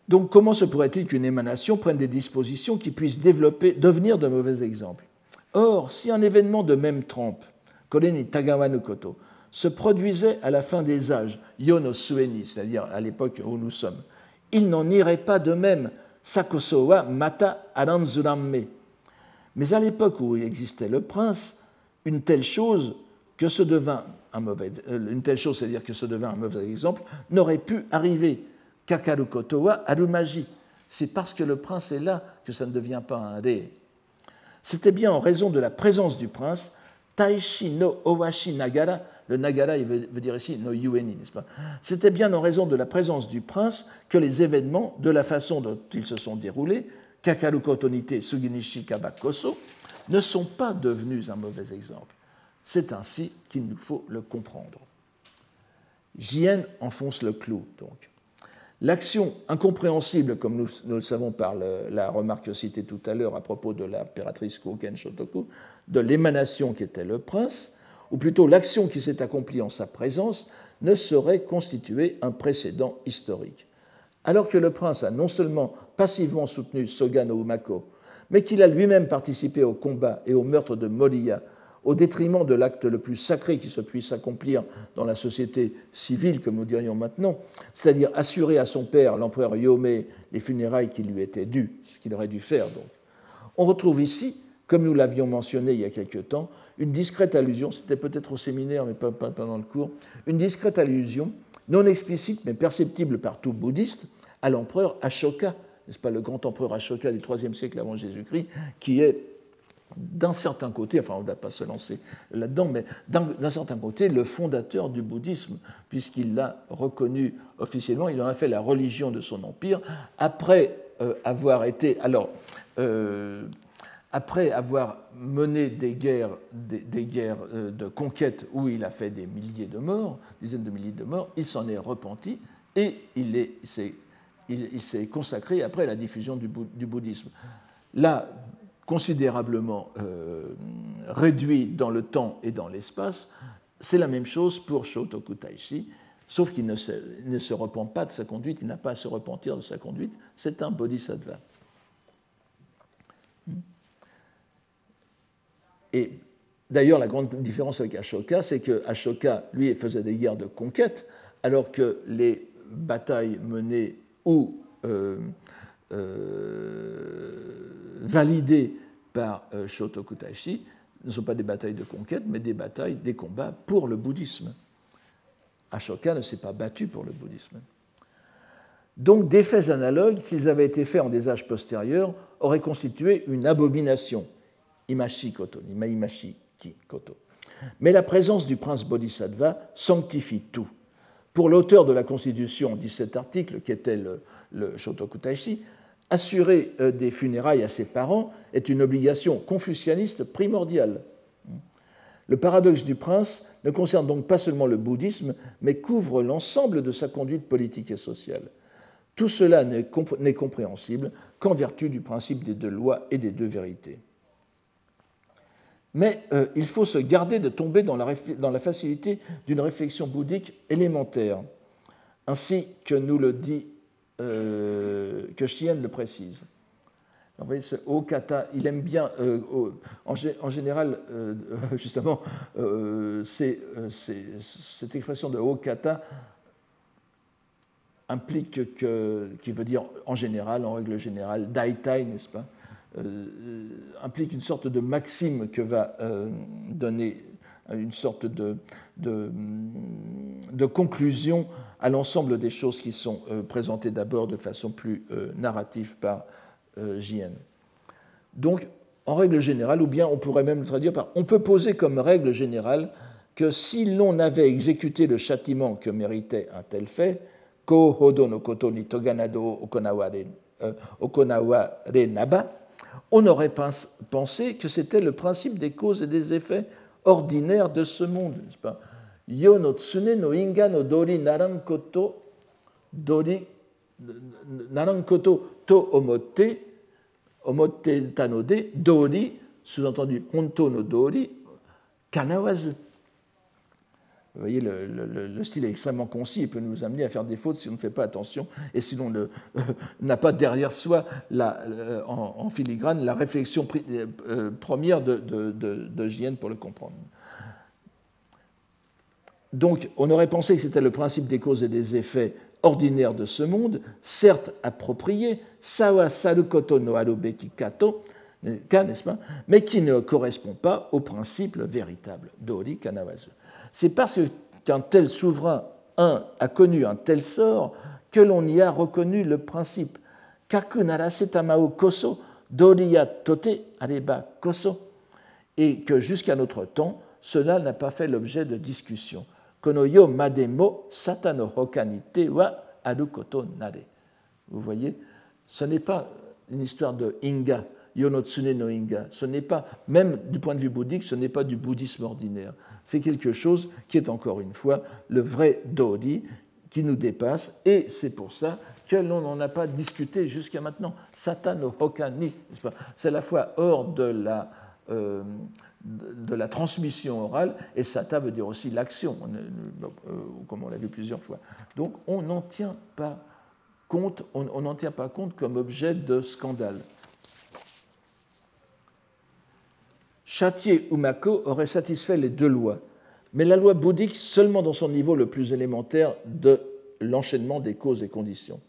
Donc comment se pourrait-il qu'une émanation prenne des dispositions qui puissent développer, devenir de mauvais exemples? Or, si un événement de même trempe, Koreni Tagawa no Koto, se produisait à la fin des âges, Yono Sueni, c'est-à-dire à, l'époque où nous sommes, il n'en irait pas de même Sakoso wa Mata Aranzuramme, mais à l'époque où existait le prince, une telle chose que ce devint un mauvais, euh, une telle chose, c'est-à-dire que ce devint un mauvais exemple, n'aurait pu arriver. Kakaru Kotowa Arumaji. C'est parce que le prince est là que ça ne devient pas un ré. C'était bien en raison de la présence du prince, Taishi no Owashi Nagara, le Nagara il veut, dire ici no Yueni, n'est-ce pas? C'était bien en raison de la présence du prince que les événements, de la façon dont ils se sont déroulés, Kakaru Kotonite Suginishi Kabakoso, ne sont pas devenus un mauvais exemple. C'est ainsi qu'il nous faut le comprendre. Jien enfonce le clou, donc. L'action incompréhensible, comme nous, le savons par la remarque citée tout à l'heure à propos de l'impératrice Koken Shotoku, de l'émanation qui était le prince, ou plutôt l'action qui s'est accomplie en sa présence, ne saurait constituer un précédent historique alors que le prince a non seulement passivement soutenu Soga no Umako, mais qu'il a lui-même participé au combat et au meurtre de Moriya, au détriment de l'acte le plus sacré qui se puisse accomplir dans la société civile, comme nous dirions maintenant, c'est-à-dire assurer à son père, l'empereur Yome, les funérailles qui lui étaient dues, ce qu'il aurait dû faire donc. On retrouve ici, comme nous l'avions mentionné il y a quelque temps, une discrète allusion, c'était peut-être au séminaire mais pas, dans le cours, une discrète allusion, non explicite mais perceptible par tout bouddhiste, à l'empereur Ashoka, n'est-ce pas, le grand empereur Ashoka du IIIe siècle avant Jésus-Christ, qui est d'un certain côté, enfin on ne va pas se lancer là-dedans, mais d'un certain côté, le fondateur du bouddhisme, puisqu'il l'a reconnu officiellement, il en a fait la religion de son empire, après euh, avoir été, alors, euh, après avoir mené des guerres, des, guerres euh, de conquête où il a fait des milliers de morts, dizaines de milliers de morts, il s'en est repenti et il s'est il, s'est consacré après la diffusion du, bouddhisme. Là, considérablement euh, réduit dans le temps et dans l'espace, c'est la même chose pour Shotoku Taishi, sauf qu'il ne se, ne se repent pas de sa conduite, il n'a pas à se repentir de sa conduite, c'est un bodhisattva. Et d'ailleurs, la grande différence avec Ashoka, c'est que Ashoka, lui, faisait des guerres de conquête, alors que les batailles menées ou euh, euh, validées par euh, Shotoku Taishi ne sont pas des batailles de conquête, mais des batailles, des combats pour le bouddhisme. Ashoka ne s'est pas battu pour le bouddhisme. Donc des faits analogues, s'ils avaient été faits en des âges postérieurs, auraient constitué une abomination. Imashi koto, koto. Mais la présence du prince Bodhisattva sanctifie tout. Pour l'auteur de la Constitution, 17 articles, qui était le, le Shotoku Taishi, assurer euh, des funérailles à ses parents est une obligation confucianiste primordiale. Le paradoxe du prince ne concerne donc pas seulement le bouddhisme, mais couvre l'ensemble de sa conduite politique et sociale. Tout cela n'est compréhensible qu'en vertu du principe des deux lois et des deux vérités. Mais euh, il faut se garder de tomber dans la, facilité d'une réflexion bouddhique élémentaire, ainsi que nous le dit, euh, que Chien le précise. Vous voyez, ce Okata, il aime bien, euh, en, général, justement, cette expression de Okata implique que, qui veut dire en général, en règle générale, daitai, n'est-ce pas? Implique une sorte de maxime que va euh, donner une sorte de, conclusion à l'ensemble des choses qui sont euh, présentées d'abord de façon plus narrative par JN. Donc, en règle générale, ou bien on pourrait même le traduire par on peut poser comme règle générale que si l'on avait exécuté le châtiment que méritait un tel fait, ko on aurait pensé que c'était le principe des causes et des effets ordinaires de ce monde, Yo no tsune no inga no dori narankoto dori narankoto to omote omote tanode dori sous-entendu honto no dori kanawazu vous voyez, le, style est extrêmement concis et peut nous amener à faire des fautes si on ne fait pas attention et si l'on n'a pas derrière soi la, en, filigrane la réflexion euh, première de, de, pour le comprendre. Donc, on aurait pensé que c'était le principe des causes et des effets ordinaires de ce monde, certes approprié, sawa sarukoto no mais qui ne correspond pas au principe véritable d'Ori Kanawazu. C'est parce qu'un tel souverain, a connu un tel sort que l'on y a reconnu le principe. Kaku tamao koso, doriya tote areba koso, et que jusqu'à notre temps, cela n'a pas fait l'objet de discussion. Kono yo mademo satano hokanite wa arukoto nare. Vous voyez, ce n'est pas une histoire de Inga, Yonotsune no Inga. Ce n'est pas, même du point de vue bouddhique, ce n'est pas du bouddhisme ordinaire c'est quelque chose qui est encore une fois le vrai Dodi qui nous dépasse, et c'est pour ça que l'on n'en a pas discuté jusqu'à maintenant. Satano Hokani, c'est la fois hors de la, euh, de la transmission orale, et Sata veut dire aussi l'action, euh, comme on l'a vu plusieurs fois. Donc on n'en tient pas compte, on n'en tient pas compte comme objet de scandale. Châtier ou Mako aurait satisfait les deux lois, mais la loi bouddhique seulement dans son niveau le plus élémentaire de l'enchaînement des causes et conditions.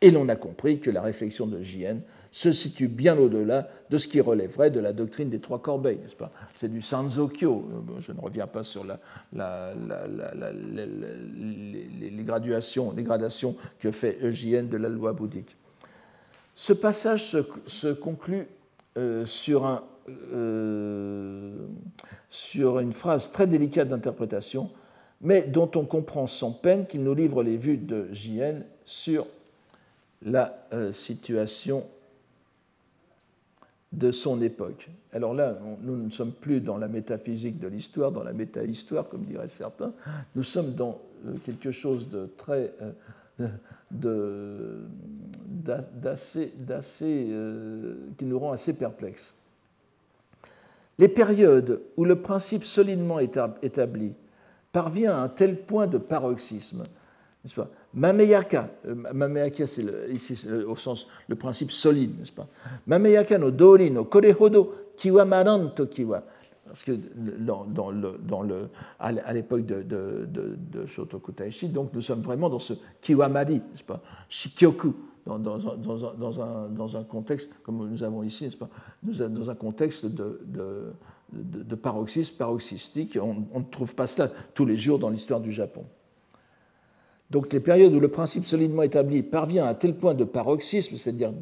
Et l'on a compris que la réflexion de J.N. se situe bien au-delà de ce qui relèverait de la doctrine des trois corbeilles, n'est-ce pas? C'est du Sanzokyo. Je ne reviens pas sur les, gradations que fait J.N. de la loi bouddhique. Ce passage se, conclut euh, sur un euh, sur une phrase très délicate d'interprétation, mais dont on comprend sans peine qu'il nous livre les vues de JN sur la euh, situation de son époque. Alors là, nous ne sommes plus dans la métaphysique de l'histoire, dans la métahistoire, comme diraient certains, nous sommes dans euh, quelque chose de très d'assez, qui nous rend assez perplexes. Les périodes où le principe solidement établi parvient à un tel point de paroxysme, n'est-ce pas? Mameyaka, euh, c'est ici au sens le principe solide, n'est-ce pas? Mameyaka no dori no korehodo kiwa maran kiwa. Parce que dans, le, dans le, à l'époque de, de, de, Shotoku Taishi, donc nous sommes vraiment dans ce kiwamari, n'est-ce pas, shikyoku, dans, dans, dans, un, dans un contexte, comme nous avons ici, n'est-ce pas, dans un contexte de, de, paroxysme, paroxystique. On, ne trouve pas cela tous les jours dans l'histoire du Japon. Donc les périodes où le principe solidement établi parvient à un tel point de paroxysme, c'est-à-dire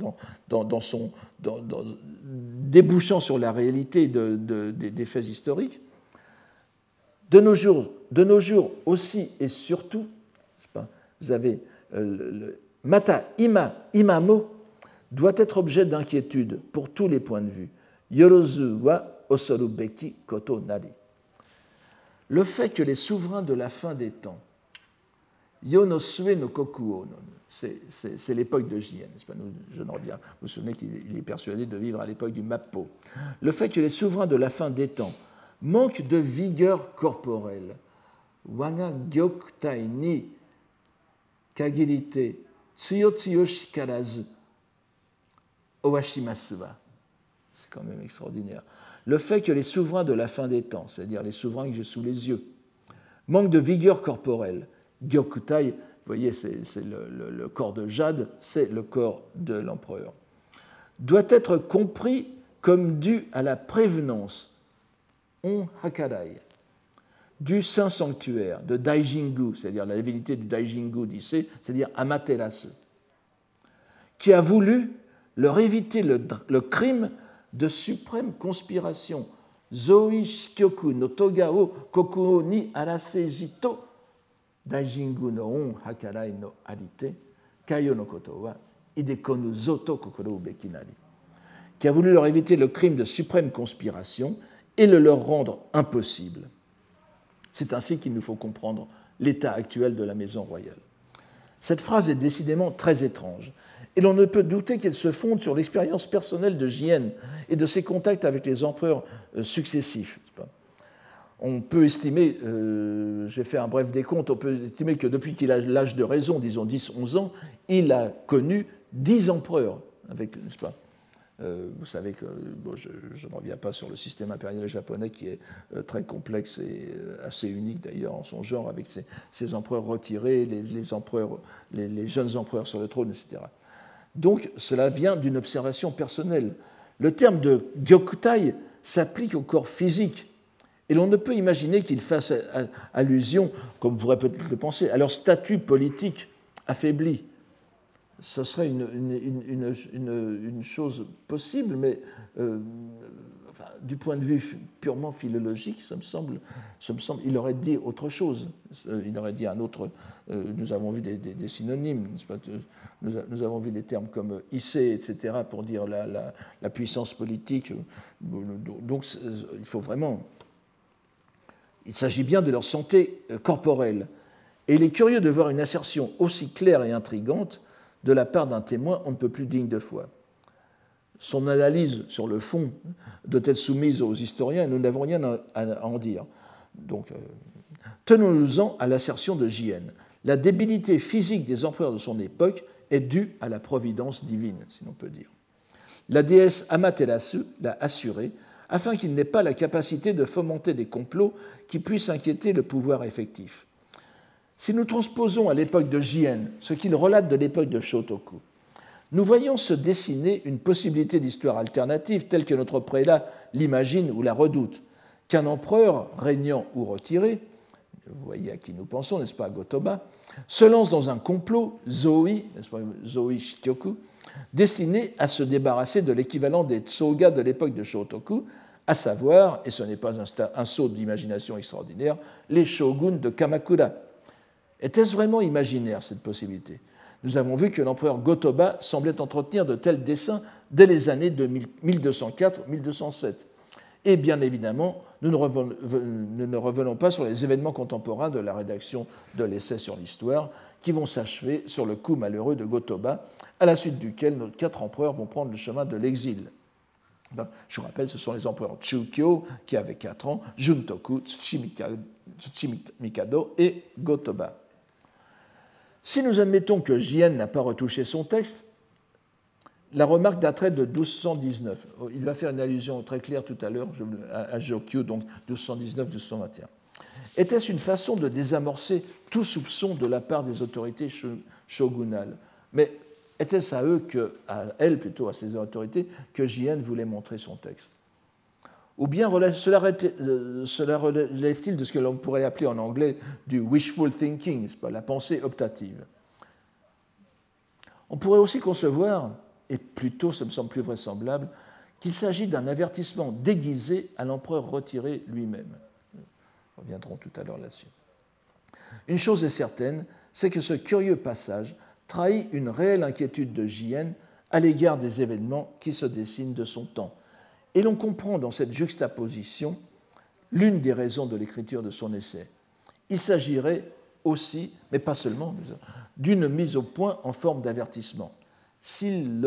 dans, son, débouchant sur la réalité des faits historiques, de nos jours, de nos jours aussi et surtout, vous avez euh, le, mata ima imamo doit être objet d'inquiétude pour tous les points de vue. Yorozu wa osorubeki koto nari. Le fait que les souverains de la fin des temps Yonosue no Kokuo. C'est l'époque de Jien. Je n'en reviens. Vous vous souvenez qu'il est persuadé de vivre à l'époque du Mappo. Le fait que les souverains de la fin des temps manquent de vigueur corporelle. Wanga gyoktai ni kagirite tsuyo tsuyo shikarazu owashimasuwa. C'est quand même extraordinaire. Le fait que les souverains de la fin des temps, c'est-à-dire les souverains que j'ai sous les yeux, manquent de vigueur corporelle Gyokutai, vous voyez, c'est le, corps de jade, c'est le corps de l'empereur, doit être compris comme dû à la prévenance, on hakarai, du saint sanctuaire, de Daijingu, c'est-à-dire la divinité du Daijingu d'Issé, c'est-à-dire Amaterasu, qui a voulu leur éviter le, crime de suprême conspiration. No Togao ni Arase Jito Daijingu no on no arite, kayo no koto wa zoto kokoro qui a voulu leur éviter le crime de suprême conspiration et le leur rendre impossible. C'est ainsi qu'il nous faut comprendre l'état actuel de la maison royale. Cette phrase est décidément très étrange, et l'on ne peut douter qu'elle se fonde sur l'expérience personnelle de Jien et de ses contacts avec les empereurs euh, successifs on peut estimer, euh, j'ai fait un bref décompte, on peut estimer que depuis qu'il a l'âge de raison, disons 10-11 ans, il a connu 10 empereurs, avec, n'est-ce pas? Vous savez que je, ne reviens pas sur le système impérial japonais qui est euh, très complexe et assez unique d'ailleurs en son genre, avec ses, empereurs retirés, les, empereurs, les, jeunes empereurs sur le trône, etc. Donc cela vient d'une observation personnelle. Le terme de gyokutai s'applique au corps physique et l'on ne peut imaginer qu'ils fassent allusion, comme vous pourrait peut-être le penser, à leur statut politique affaibli. Ce serait une, chose possible, mais euh, du point de vue purement philologique, ça me semble, il aurait dit autre chose. Euh, il aurait dit un autre. Euh, nous avons vu des, synonymes, nous, avons vu des termes comme hissé, etc., pour dire la, la, puissance politique. Donc il faut vraiment il s'agit bien de leur santé corporelle. Et il est curieux de voir une assertion aussi claire et intrigante de la part d'un témoin on ne peut plus digne de foi. Son analyse sur le fond doit être soumise aux historiens et nous n'avons rien à en dire. Donc, euh, tenons-nous-en à l'assertion de J.N. La débilité physique des empereurs de son époque est due à la providence divine, si l'on peut dire. La déesse Amaterasu l'a assuré afin qu'il n'ait pas la capacité de fomenter des complots qui puissent inquiéter le pouvoir effectif. Si nous transposons à l'époque de Jien ce qu'il relate de l'époque de Shotoku, nous voyons se dessiner une possibilité d'histoire alternative telle que notre prélat l'imagine ou la redoute, qu'un empereur, régnant ou retiré, vous voyez à qui nous pensons, n'est-ce pas, Gotoba, se lance dans un complot, Zoi, n'est-ce pas, Shikyoku, destiné à se débarrasser de l'équivalent des Tsoga de l'époque de Shotoku, à savoir, et ce n'est pas un, saut d'imagination extraordinaire, les shoguns de Kamakura. Était-ce vraiment imaginaire cette possibilité? Nous avons vu que l'empereur Gotoba semblait entretenir de tels desseins dès les années de 1204-1207. Et bien évidemment, nous ne, revenons, pas sur les événements contemporains de la rédaction de l'essai sur l'histoire, qui vont s'achever sur le coup malheureux de Gotoba, à la suite duquel nos quatre empereurs vont prendre le chemin de l'exil. Ben, je vous rappelle, ce sont les empereurs Chukyo, qui avaient 4 ans, Juntoku, Tsuchimikado et Gotoba. Si nous admettons que Jien n'a pas retouché son texte, la remarque daterait de 1219. Il va faire une allusion très claire tout à l'heure à Jokyu, donc 1219-1221. Était-ce une façon de désamorcer tout soupçon de la part des autorités shogunales? Mais était-ce à eux, à elles plutôt, à ces autorités, que Jien voulait montrer son texte? Ou bien cela, euh, cela relève-t-il de ce que l'on pourrait appeler en anglais du wishful thinking, la pensée optative? On pourrait aussi concevoir et plutôt, ça me semble plus vraisemblable, qu'il s'agit d'un avertissement déguisé à l'empereur retiré lui-même. Nous reviendrons tout à l'heure là-dessus. Une chose est certaine, c'est que ce curieux passage trahit une réelle inquiétude de J.N. à l'égard des événements qui se dessinent de son temps. Et l'on comprend dans cette juxtaposition l'une des raisons de l'écriture de son essai. Il s'agirait aussi, mais pas seulement, d'une mise au point en forme d'avertissement s'il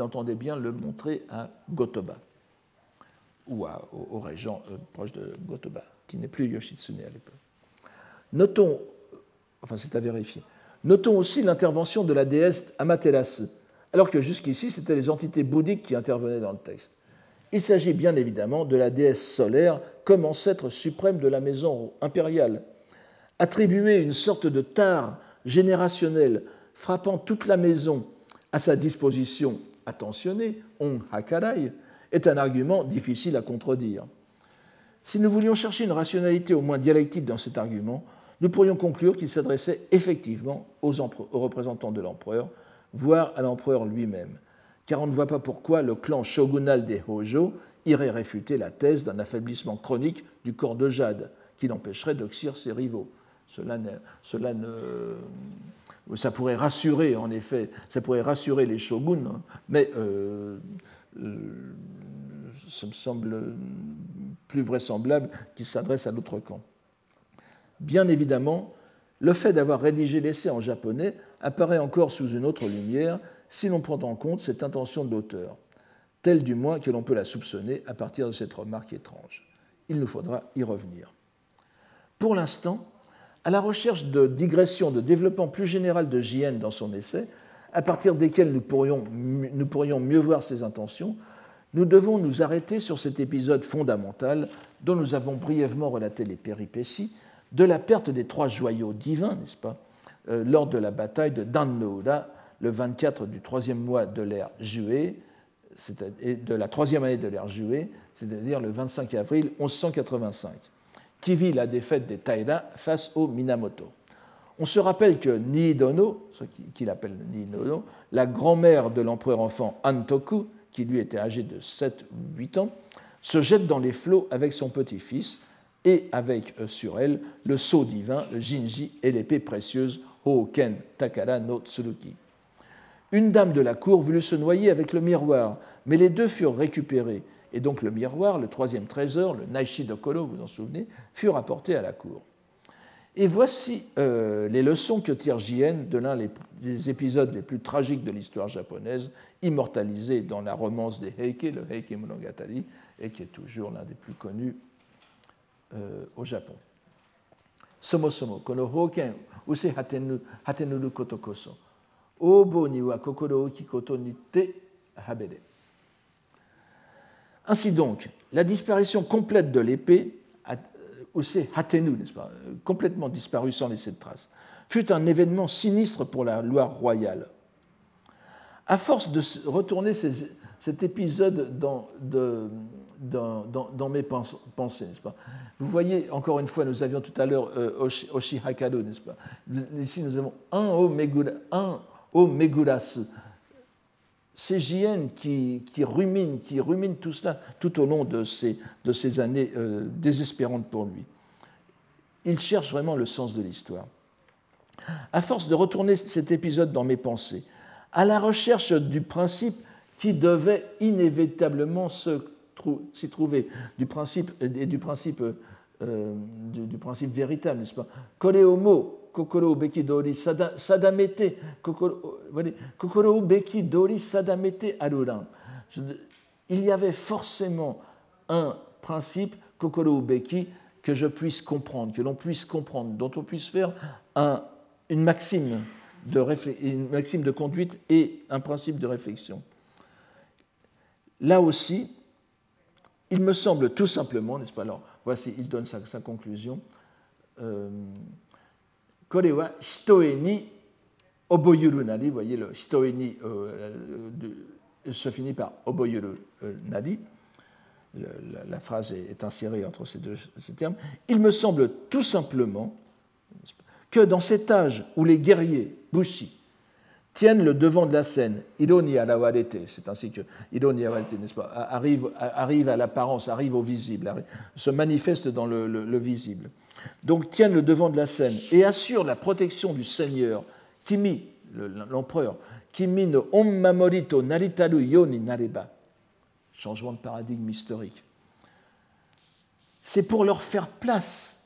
entendait bien le montrer à Gotoba, ou au, régent euh, proche de Gotoba, qui n'est plus Yoshitsune à l'époque. Notons, enfin c'est à vérifier, notons aussi l'intervention de la déesse Amaterasu, alors que jusqu'ici c'était les entités bouddhiques qui intervenaient dans le texte. Il s'agit bien évidemment de la déesse solaire comme ancêtre suprême de la maison impériale. Attribuer une sorte de tare générationnelle frappant toute la maison à sa disposition attentionnée, on hakarai, est un argument difficile à contredire. Si nous voulions chercher une rationalité au moins dialectique dans cet argument, nous pourrions conclure qu'il s'adressait effectivement aux, représentants de l'empereur, voire à l'empereur lui-même, car on ne voit pas pourquoi le clan shogunal des Hojo irait réfuter la thèse d'un affaiblissement chronique du corps de Jade, qui l'empêcherait d'oxyre ses rivaux. Cela cela ne ça pourrait rassurer, en effet, ça pourrait rassurer les shoguns, hein, mais euh, euh, ça me semble plus vraisemblable qu'il s'adresse à l'autre camp. Bien évidemment, le fait d'avoir rédigé l'essai en japonais apparaît encore sous une autre lumière si l'on prend en compte cette intention de l'auteur, telle du moins que l'on peut la soupçonner à partir de cette remarque étrange. Il nous faudra y revenir. Pour l'instant, à la recherche de digressions, de développement plus général de JN dans son essai, à partir desquelles nous pourrions, nous pourrions mieux voir ses intentions, nous devons nous arrêter sur cet épisode fondamental dont nous avons brièvement relaté les péripéties de la perte des trois joyaux divins, n'est-ce pas, euh, lors de la bataille de Dannoura, le 24 du troisième mois de l'ère Juée, de la troisième année de l'ère Juée, c'est-à-dire le 25 avril 1185 qui vit la défaite des Taira face aux Minamoto. On se rappelle que Niidono, ce qu'il appelle Niidono, la grand-mère de l'empereur enfant Antoku, qui lui était âgé de 7-8 ans, se jette dans les flots avec son petit-fils et avec euh, sur elle le sceau divin, le Jinji et l'épée précieuse Hoken Takara no Tsuruki. Une dame de la cour voulut se noyer avec le miroir, mais les deux furent récupérés et donc le miroir, le troisième trésor, le Naishi Dokoro, vous vous en souvenez, fut rapporté à la cour. Et voici euh, les leçons que tire Jien de l'un des épisodes les plus tragiques de l'histoire japonaise, immortalisé dans la romance des Heike, le Heike Monogatari, et qui est toujours l'un des plus connus au Japon. Use obo ni te. Ainsi donc, la disparition complète de l'épée, euh, Hatenu, n'est-ce pas, euh, complètement disparue sans laisser de traces, fut un événement sinistre pour la loi royale. À force de retourner cet épisode dans, mes pensées, n'est-ce pas? Vous voyez, encore une fois, nous avions tout à l'heure euh, Oshi, n'est-ce pas? Ici, nous avons un au Megurasu, c'est JN qui, rumine, qui rumine tout cela tout au long de ces, de ces années euh, désespérantes pour lui. Il cherche vraiment le sens de l'histoire. À force de retourner cet épisode dans mes pensées, à la recherche du principe qui devait inévitablement s'y trouver du principe, et du principe, euh, du, principe véritable, n'est-ce pas? Kokoro beki dori sadamete, kokoro beki dori sadamete aruran. Il y avait forcément un principe, kokoro beki, que je puisse comprendre, que l'on puisse comprendre, dont on puisse faire une maxime de conduite et un principe de réflexion. Là aussi, il me semble tout simplement, n'est-ce pas Alors, voici, il donne sa, conclusion. Euh, Korewa hitoe ni oboyuru nari, vous voyez, le hitoe ni euh, euh, se finit par oboyuru nari la, phrase est insérée entre ces deux termes, il me semble tout simplement que dans cet âge où les guerriers, Bushi, tiennent le devant de la scène, ironi à la c'est ainsi que ironi n'est-ce pas, arrive, arrive à l'apparence, arrive au visible, se manifeste dans le, visible. Donc tiennent le devant de la scène et assurent la protection du Seigneur, Kimi, l'empereur, Kimi no ommamorito naritaru yoni nareba, changement de paradigme historique. C'est pour leur faire place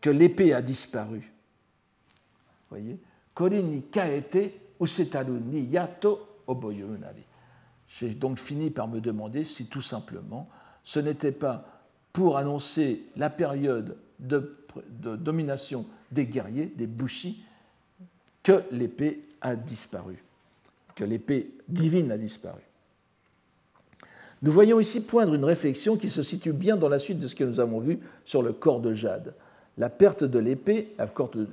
que l'épée a disparu. Vous voyez? J'ai donc fini par me demander si tout simplement ce n'était pas pour annoncer la période de, de, domination des guerriers, des bushi, que l'épée a disparu, que l'épée divine a disparu. Nous voyons ici poindre une réflexion qui se situe bien dans la suite de ce que nous avons vu sur le corps de jade. La perte de l'épée,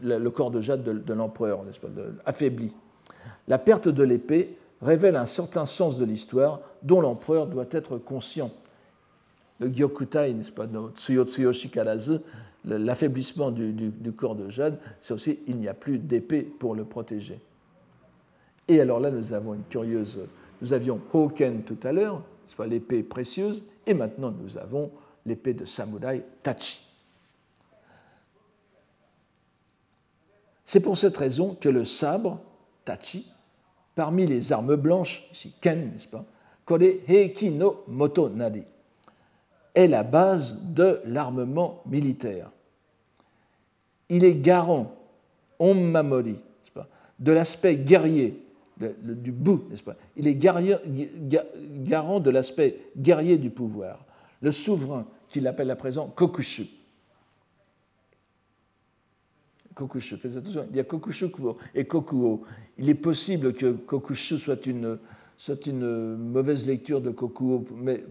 le corps de jade de, l'empereur, affaibli. La perte de l'épée révèle un certain sens de l'histoire dont l'empereur doit être conscient. Le Gyokutai, n'est-ce pas, Tsuyotsuyoshi Karazu, l'affaiblissement du, corps de jade, c'est aussi il n'y a plus d'épée pour le protéger. Et alors là, nous avons une curieuse. Nous avions Hoken tout à l'heure, soit l'épée précieuse, et maintenant nous avons l'épée de samouraï Tachi. C'est pour cette raison que le sabre, Tachi, parmi les armes blanches, ici Ken, n'est-ce pas, Kore Heiki no Moto Nadi, est la base de l'armement militaire. Il est garant, on mamori, de l'aspect guerrier du bout, n'est-ce pas Il est garant de l'aspect guerrier du pouvoir. Le souverain, qu'il appelle à présent Kokushu. Kokushu, faites attention, il y a Kokushu et Kokuo. Il est possible que Kokushu soit une, soit une mauvaise lecture de Kokuo, mais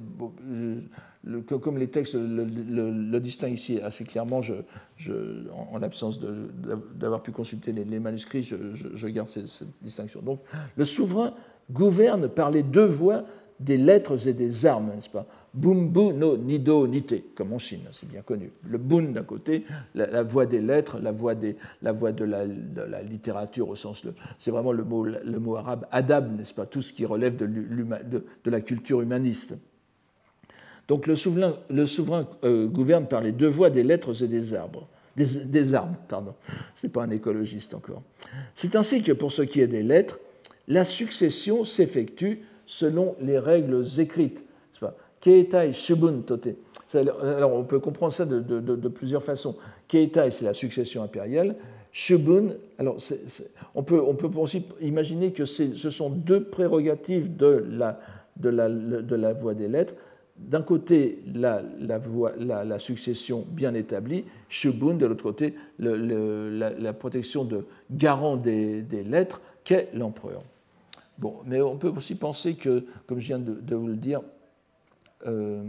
comme les textes le, distinguent ici assez clairement, en, l'absence d'avoir pu consulter les, manuscrits, je, garde cette, distinction. Donc, le souverain gouverne par les deux voies des lettres et des armes, n'est-ce pas? Bumbu no nido nite, comme en Chine, c'est bien connu. Le bun d'un côté, la, voix des lettres, la voix, des, la voix de, la, littérature au sens, c'est vraiment le mot, arabe adab, n'est-ce pas? Tout ce qui relève de, la culture humaniste. Donc le souverain, euh, gouverne par les deux voies des lettres et des arbres. Des, armes, pardon. Ce n'est pas un écologiste encore. C'est ainsi que pour ce qui est des lettres, la succession s'effectue selon les règles écrites. Keitai shubun tote. Alors on peut comprendre ça de, plusieurs façons. Keitai, c'est la succession impériale. Shubun, alors on, peut, on peut aussi imaginer que ce sont deux prérogatives de la, de la, de la voie des lettres d'un côté la, la, succession bien établie, Shubun, de l'autre côté la, protection de garant des, lettres qu'est l'empereur. Bon, mais on peut aussi penser que, comme je viens de, vous le dire, euh,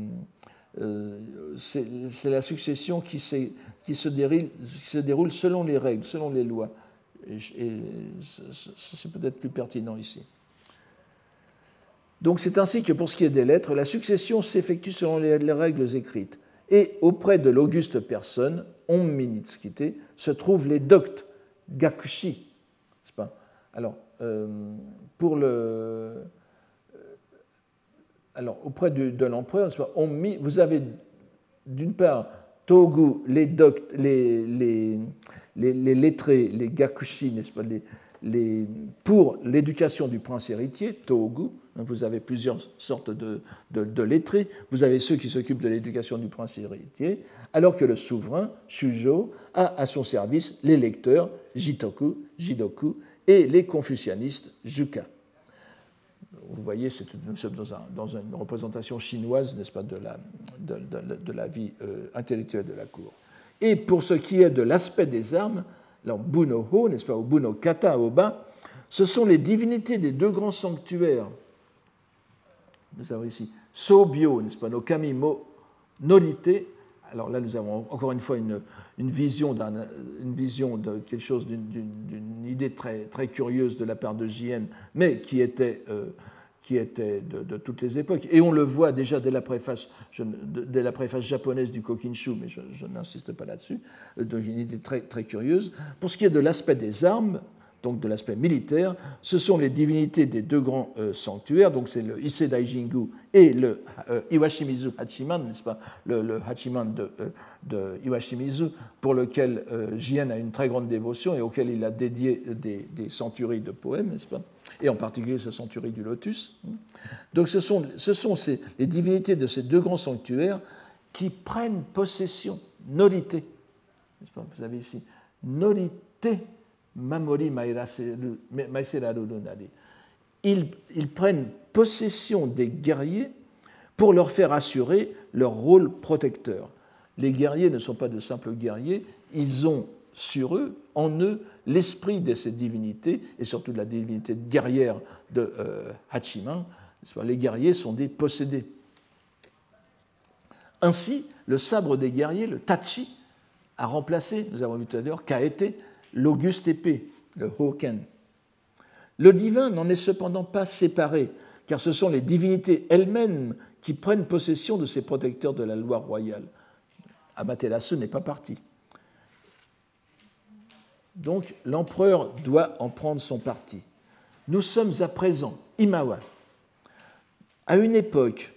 euh, c'est la succession qui, se déroule, se déroule, selon les règles, selon les lois. et c'est peut-être plus pertinent ici. Donc c'est ainsi que pour ce qui est des lettres, la succession s'effectue selon les, règles écrites. Et auprès de l'auguste personne, on Minitskite, se trouvent les doctes, Gakushi. Pas? Alors, pour le. Euh, alors, auprès de, l'empereur, vous avez d'une part Togu, les, les, les, les, lettrés, les gakushi, n'est-ce pas, les, pour l'éducation du prince héritier, Togu, hein, vous avez plusieurs sortes de, de, lettrés, vous avez ceux qui s'occupent de l'éducation du prince héritier, alors que le souverain, Shujo, a à son service les lecteurs, Jitoku, Jidoku, et les confucianistes, Juka vous voyez, nous sommes dans, une représentation chinoise, n'est-ce pas, de la, de, la vie euh, intellectuelle de la cour. Et pour ce qui est de l'aspect des armes, alors Buno-ho, n'est-ce pas, ou Buno-kata au bas, ce sont les divinités des deux grands sanctuaires. Nous avons ici Sobyo, n'est-ce pas, no Kamimo, Norite. Alors là, nous avons encore une fois une, vision, une vision de quelque chose, d'une idée très, très curieuse de la part de Jien, mais qui était euh, qui était de, toutes les époques. Et on le voit déjà dès la préface, dès la préface japonaise du Kokinshu, mais je, n'insiste pas là-dessus, euh, donc une idée très, très curieuse. Pour ce qui est de l'aspect des armes, donc de l'aspect militaire, ce sont les divinités des deux grands euh, sanctuaires, donc c'est le Ise Daijingu et le euh, Iwashimizu Hachiman, n'est-ce pas, le, Hachiman de, euh, de, Iwashimizu, pour lequel Jien a une très grande dévotion et auquel il a dédié des, des centuries de poèmes, n'est-ce pas, et en particulier sa centurie du lotus. Donc ce sont, ce sont ces, les divinités de ces deux grands sanctuaires qui prennent possession, nolité, n'est-ce pas, vous avez ici, nolité Mamori ils, ils prennent possession des guerriers pour leur faire assurer leur rôle protecteur. Les guerriers ne sont pas de simples guerriers, ils ont sur eux, en eux, l'esprit de ces divinités, et surtout de la divinité guerrière de euh, Hachiman. Les guerriers sont des possédés. Ainsi, le sabre des guerriers, le tachi, a remplacé, nous avons vu tout à l'heure, été l'auguste épée, le Hoken. Le divin n'en est cependant pas séparé, car ce sont les divinités elles-mêmes qui prennent possession de ces protecteurs de la loi royale. Amaterasu n'est pas parti. Donc l'empereur doit en prendre son parti. Nous sommes à présent, Imawa, à une époque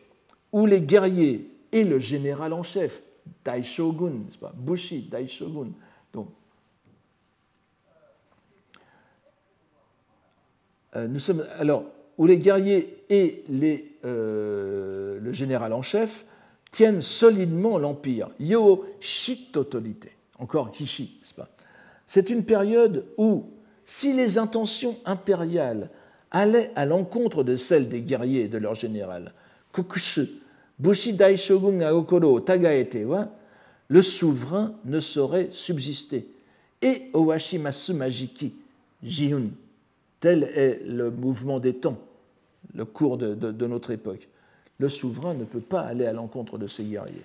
où les guerriers et le général en chef, Daishogun, Bushi, Daishogun, donc Euh, nous sommes, alors, où les guerriers et euh, le général en chef tiennent solidement l'empire. Yo Shitotolite, encore Hishi, n'est-ce pas? C'est une période où, si les intentions impériales allaient à l'encontre de celles des guerriers et de leur général, Kokushu, Bushi Daishogun Aokoro Tagaetewa, le souverain ne saurait subsister. Et Owashimasu Majiki, Jihun, Tel est le mouvement des temps, le cours de, notre époque. Le souverain ne peut pas aller à l'encontre de ses guerriers.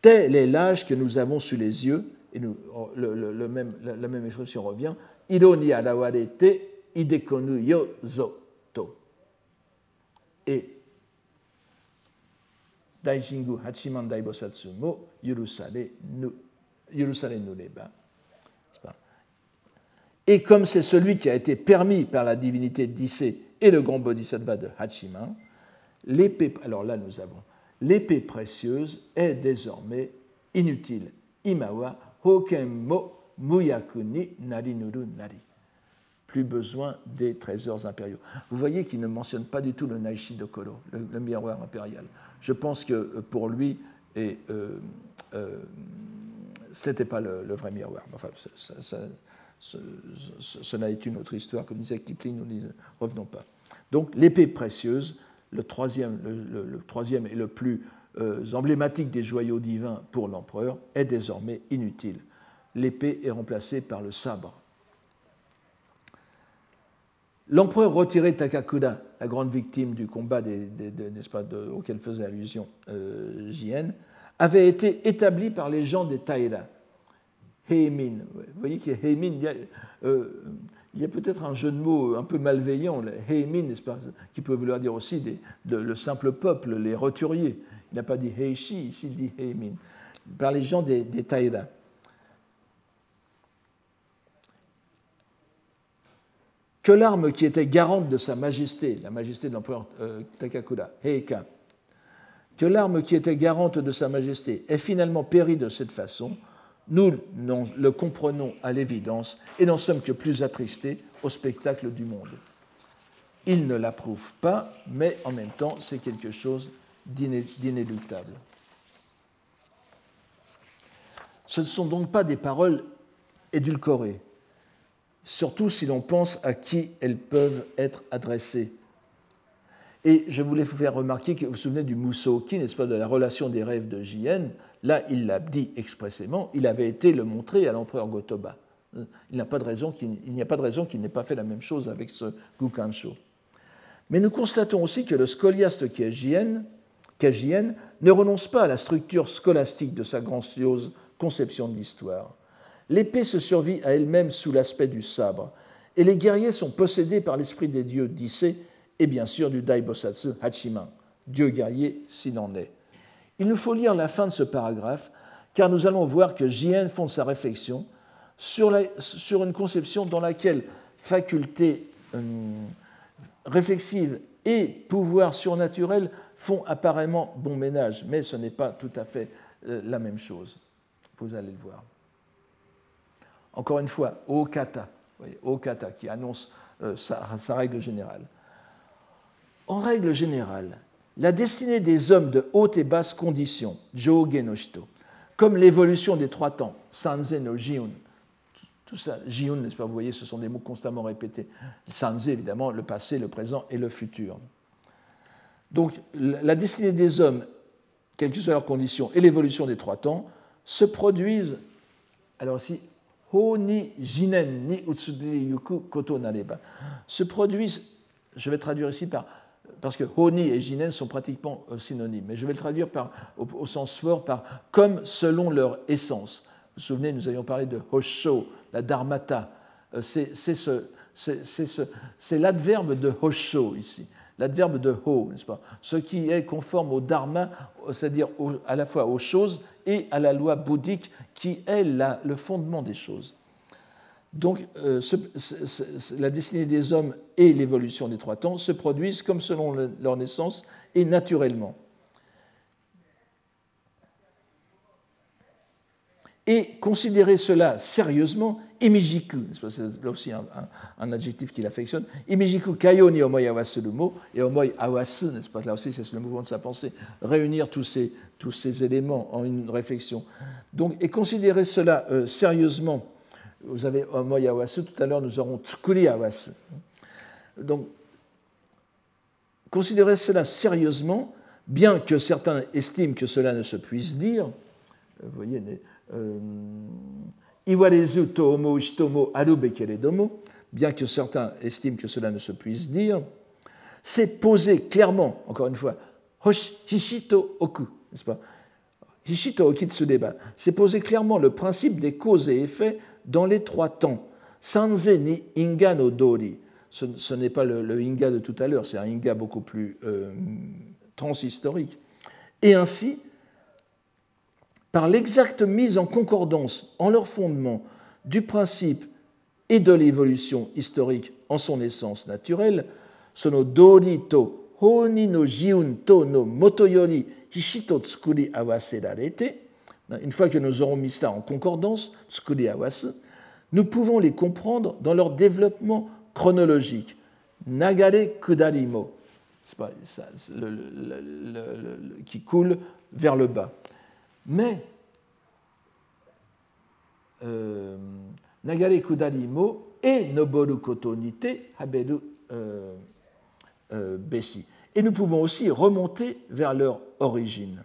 Tel est l'âge que nous avons sous les yeux, et le, même, la, même expression revient, Ironi alawarete idekonu yo to. Et Daijingu Hachiman Daibosatsu mo yurusare nureba. Et comme c'est celui qui a été permis par la divinité d'Issé et le grand bodhisattva de Hachiman, l'épée, alors là nous avons, l'épée précieuse est désormais inutile. Imawa hokenmo muyakuni narinuru nari. Plus besoin des trésors impériaux. Vous voyez qu'il ne mentionne pas du tout le Naishi de Koro, le, miroir impérial. Je pense que euh, pour lui, et euh, euh, c'était pas le, vrai miroir. Enfin, ça, cela est une autre histoire, comme disait Kipling, nous n'y revenons pas. Donc l'épée précieuse, le troisième, et le plus euh, emblématique des joyaux divins pour l'empereur, est désormais inutile. L'épée est remplacée par le sabre. L'empereur retiré Takakuda, la grande victime du combat auquel faisait allusion euh, Jien, avait été établi par les gens des Taïra, Heimin. Vous voyez qu'il y a Heimin, il y a, euh, peut-être un jeu de mots un peu malveillant, Heimin, qui peut vouloir dire aussi le simple peuple, les roturiers. Il n'a pas dit Heishi, ici il dit Heimin, par les gens des, des Taïda. Que l'arme qui était garante de sa majesté, la majesté de l'empereur euh, Takakura, Heika, que l'arme qui était garante de Sa Majesté ait finalement péri de cette façon, nous le comprenons à l'évidence et n'en sommes que plus attristés au spectacle du monde. Il ne l'approuve pas, mais en même temps, c'est quelque chose d'inéluctable. Ce ne sont donc pas des paroles édulcorées, surtout si l'on pense à qui elles peuvent être adressées. Et je voulais vous faire remarquer que vous vous souvenez du Musoki, n'est-ce pas, de la relation des rêves de Jien. Là, il l'a dit expressément, il avait été le montrer à l'empereur Gotoba. Il n'y a pas de raison qu'il n'ait pas fait la même chose avec ce Gukansho. Mais nous constatons aussi que le scoliaste qui est Jien, ne renonce pas à la structure scolastique de sa grandiose conception de l'histoire. L'épée se survit à elle-même sous l'aspect du sabre, et les guerriers sont possédés par l'esprit des dieux d'Issé et bien sûr du Daibosatsu Hachiman, dieu guerrier s'il en est. Il nous faut lire la fin de ce paragraphe, car nous allons voir que Jien fonde sa réflexion sur, sur une conception dans laquelle faculté euh, réflexive et pouvoir surnaturel font apparemment bon ménage, mais ce n'est pas tout à fait euh, la même chose. Vous allez le voir. Encore une fois, Okata, Okata qui annonce euh, sa, règle générale. En règle générale, la destinée des hommes de haute et basse condition, comme l'évolution des trois temps, Sanze no Jiun, tout ça, Jiun, n'est-ce pas, vous voyez, ce sont des mots constamment répétés. Sanze, évidemment, le passé, le présent et le futur. Donc, la destinée des hommes, quelles que soient leurs conditions, et l'évolution des trois temps, se produisent, alors si ho ni jinen ni utsudiri yuku koto nareba, se produisent, je vais traduire ici par, parce que honi et jinen sont pratiquement euh, synonymes, mais je vais le traduire au, sens fort par comme selon leur essence. Vous vous souvenez, nous avions parlé de hosho, la dharmata, euh, c'est l'adverbe de hosho ici l'adverbe de ho, n'est-ce pas? Ce qui est conforme au dharma, c'est-à-dire à la fois aux choses et à la loi bouddhique qui est le fondement des choses. Donc, euh, la destinée des hommes et l'évolution des trois temps se produisent comme selon leur naissance et naturellement. Et considérer cela sérieusement, imijiku, c'est là aussi un, adjectif qu'il affectionne, imijiku kayo ni omoi awasu le mot, et omoi awasu, n'est-ce pas, là aussi c'est le mouvement de sa pensée, réunir tous ces, tous ces éléments en une réflexion. Donc, et considérer cela euh, sérieusement, vous avez omoi awasu, tout à l'heure nous aurons tsukuri awasu. Donc, considérer cela sérieusement, bien que certains estiment que cela ne se puisse dire, vous voyez, euh, Iwarezu to shitomo bien que certains estiment que cela ne se puisse dire, c'est poser clairement, encore une fois, Hishito Oku, n'est-ce pas? Hishito Okitsudeba, c'est poser clairement le principe des causes et effets dans les trois temps. Sanze ni Inga no Dori. Ce, n'est pas le, Inga de tout à l'heure, c'est un Inga beaucoup plus euh, transhistorique. Et ainsi, par l'exacte mise en concordance en leur fondement du principe et de l'évolution historique en son essence naturelle, sono dori to honi no jiun to no motoyori hishito tsukuri awase rarete, une fois que nous aurons mis cela en concordance, nous pouvons les comprendre dans leur développement chronologique. Nagare kudarimo, pas, qui coule vers le bas. Mais euh, Nagare Kudarimo et Noboru Koto Nite Haberu euh, euh, Beshi. Et nous pouvons aussi remonter vers leur origine.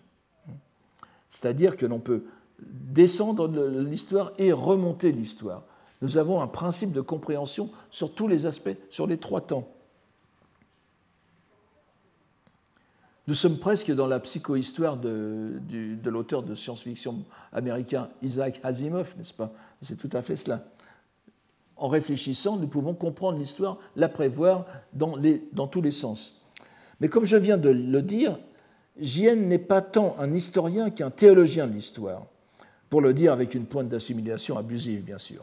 C'est-à-dire que l'on peut descendre l'histoire et remonter l'histoire. Nous avons un principe de compréhension sur tous les aspects, sur les trois temps. Nous sommes presque dans la psychohistoire de, l'auteur de science-fiction américain Isaac Asimov, n'est-ce pas? C'est tout à fait cela. En réfléchissant, nous pouvons comprendre l'histoire, la prévoir dans tous les sens. Mais comme je viens de le dire, Jien n'est pas tant un historien qu'un théologien de l'histoire, pour le dire avec une pointe d'assimilation abusive, bien sûr.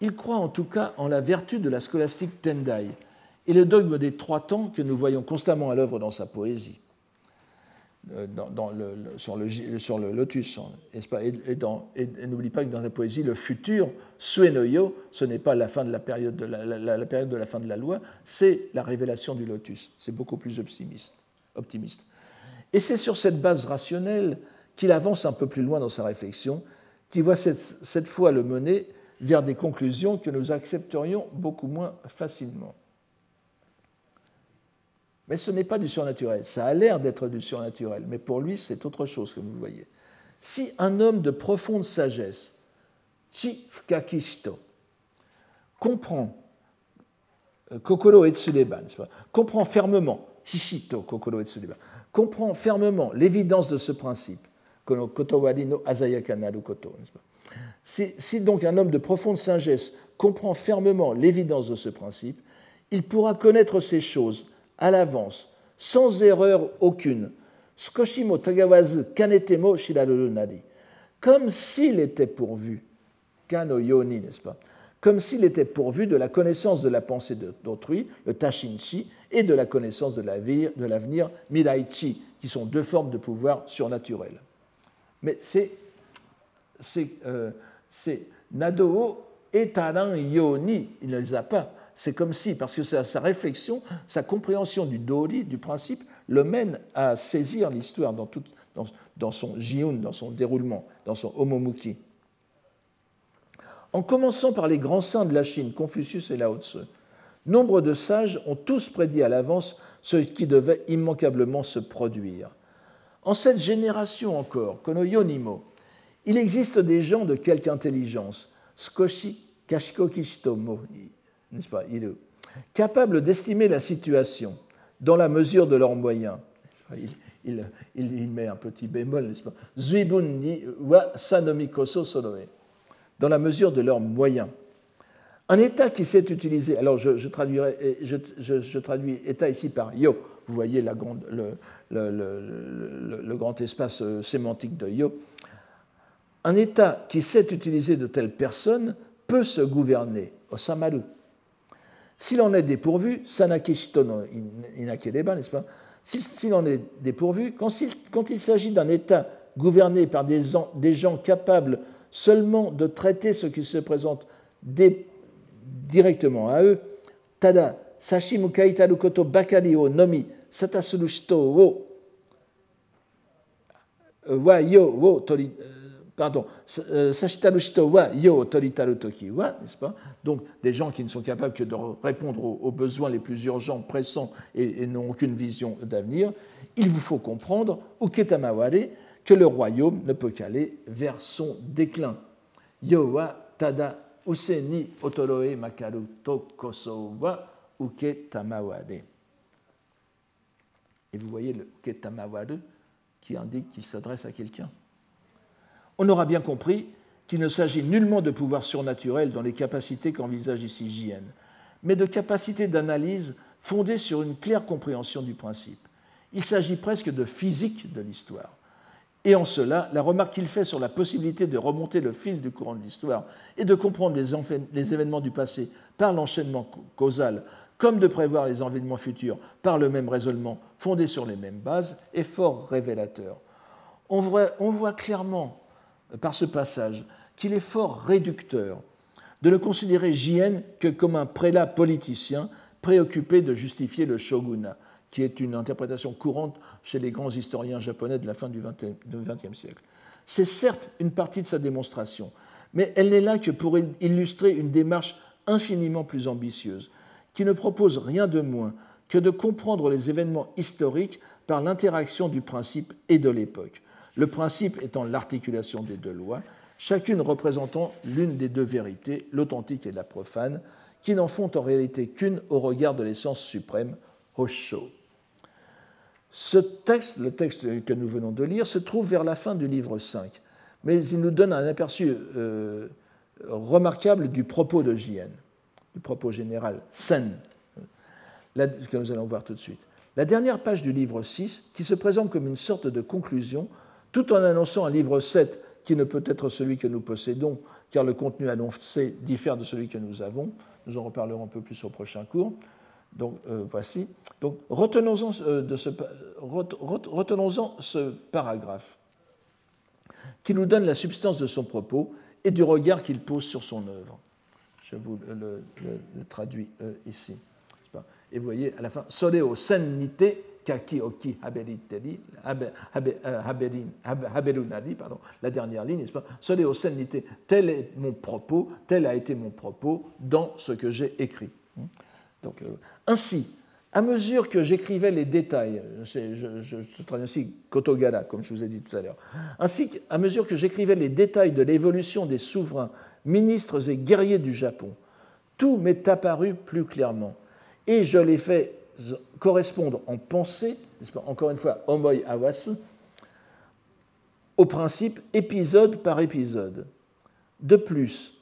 Il croit en tout cas en la vertu de la scolastique Tendai et le dogme des trois temps que nous voyons constamment à l'œuvre dans sa poésie. dans, le, sur, le, sur, le, lotus. Hein, et, n'oublie pas que dans la poésie, le futur, suenoyo, ce n'est pas la fin de la période de la, période de la fin de la loi, c'est la révélation du lotus. C'est beaucoup plus optimiste. Et c'est sur cette base rationnelle qu'il avance un peu plus loin dans sa réflexion, qui voit cette, fois le mener vers des conclusions que nous accepterions beaucoup moins facilement. Mais ce n'est pas du surnaturel. Ça a l'air d'être du surnaturel, mais pour lui, c'est autre chose, que vous voyez. Si un homme de profonde sagesse, Chifkakishito, comprend euh, Kokoro Etsuleba, comprend fermement, Shishito Kokoro Etsuleba, comprend fermement l'évidence de ce principe, si, si donc un homme de profonde sagesse comprend fermement l'évidence de ce principe, il pourra connaître ces choses à l'avance, sans erreur aucune. Skoshimo tagawazu kanetemo nari. Comme s'il était pourvu, kano yoni, n'est-ce pas? Comme s'il était pourvu de la connaissance de la pensée d'autrui, le tashinshi, et de la connaissance de l'avenir, miraichi, qui sont deux formes de pouvoir surnaturel. Mais c'est euh, Nadoo et Taran Yoni, il ne les a pas c'est comme si, parce que sa, réflexion, sa compréhension du dori, du principe, le mène à saisir l'histoire dans, dans, son jiun, dans son déroulement, dans son homomuki. En commençant par les grands saints de la Chine, Confucius et Lao Tse, nombre de sages ont tous prédit à l'avance ce qui devait immanquablement se produire. En cette génération encore, Kono Yonimo, il existe des gens de quelque intelligence, Skoshi n'est-ce pas, capables d'estimer la situation dans la mesure de leurs moyens. Il, met un petit bémol, n'est-ce pas Zuibun wa sanomikoso soroe. Dans la mesure de leurs moyens. Un État qui sait utiliser, alors je, traduis État ici par yo, vous voyez le, grand espace euh, sémantique de yo. Un État qui sait utiliser de telles personnes peut se gouverner, osamaru, s'il en est dépourvu, sanakishito no n'est-ce pas? S'il en est dépourvu, quand il, s'agit d'un État gouverné par des, des, gens capables seulement de traiter ce qui se présente directement à eux, tada sashimu kaitaru koto bakari o nomi satasuru shito wo wa yo wo tori pardon, euh, Sashitarushito wa yo toritaru toki wa, n'est-ce pas? Donc des gens qui ne sont capables que de répondre aux, besoins les plus urgents, pressants et, n'ont aucune vision d'avenir, il vous faut comprendre, uketamaware, que le royaume ne peut qu'aller vers son déclin. Yo wa tada useni otoroe makaru tokoso. Et vous voyez le uketamaware qui indique qu'il s'adresse à quelqu'un on aura bien compris qu'il ne s'agit nullement de pouvoir surnaturel dans les capacités qu'envisage ici JN, mais de capacités d'analyse fondées sur une claire compréhension du principe. Il s'agit presque de physique de l'histoire. Et en cela, la remarque qu'il fait sur la possibilité de remonter le fil du courant de l'histoire et de comprendre les, événements du passé par l'enchaînement causal, comme de prévoir les événements futurs par le même raisonnement fondé sur les mêmes bases, est fort révélateur. On voit, clairement par ce passage qu'il est fort réducteur de ne considérer Jien que comme un prélat politicien préoccupé de justifier le shogunat, qui est une interprétation courante chez les grands historiens japonais de la fin du XXe siècle. C'est certes une partie de sa démonstration, mais elle n'est là que pour illustrer une démarche infiniment plus ambitieuse, qui ne propose rien de moins que de comprendre les événements historiques par l'interaction du principe et de l'époque, le principe étant l'articulation des deux lois, chacune représentant l'une des deux vérités, l'authentique et la profane, qui n'en font en réalité qu'une au regard de l'essence suprême, Hosho. Ce texte, le texte que nous venons de lire, se trouve vers la fin du livre 5, mais il nous donne un aperçu euh, remarquable du propos de Jien, du propos général, Sen, que nous allons voir tout de suite. La dernière page du livre 6, qui se présente comme une sorte de conclusion, tout en annonçant un livre 7 qui ne peut être celui que nous possédons, car le contenu annoncé diffère de celui que nous avons. Nous en reparlerons un peu plus au prochain cours. Donc voici. Donc retenons-en de ce, retenons ce paragraphe qui nous donne la substance de son propos et du regard qu'il pose sur son œuvre. Je vous le, traduis ici. Et vous voyez à la fin, Soreo sennite kaki oki haberunari, pardon, la dernière ligne, n'est-ce pas? Soreo sennite, tel est mon propos, tel a été mon propos dans ce que j'ai écrit. Donc, euh, ainsi, à mesure que j'écrivais les détails, je, traduis ainsi Kotogara, comme je vous ai dit tout à l'heure, ainsi qu'à mesure que j'écrivais les détails de l'évolution des souverains, ministres et guerriers du Japon, tout m'est apparu plus clairement et je les fais correspondre en pensée, encore une fois, homoi awas, au principe épisode par épisode. De plus,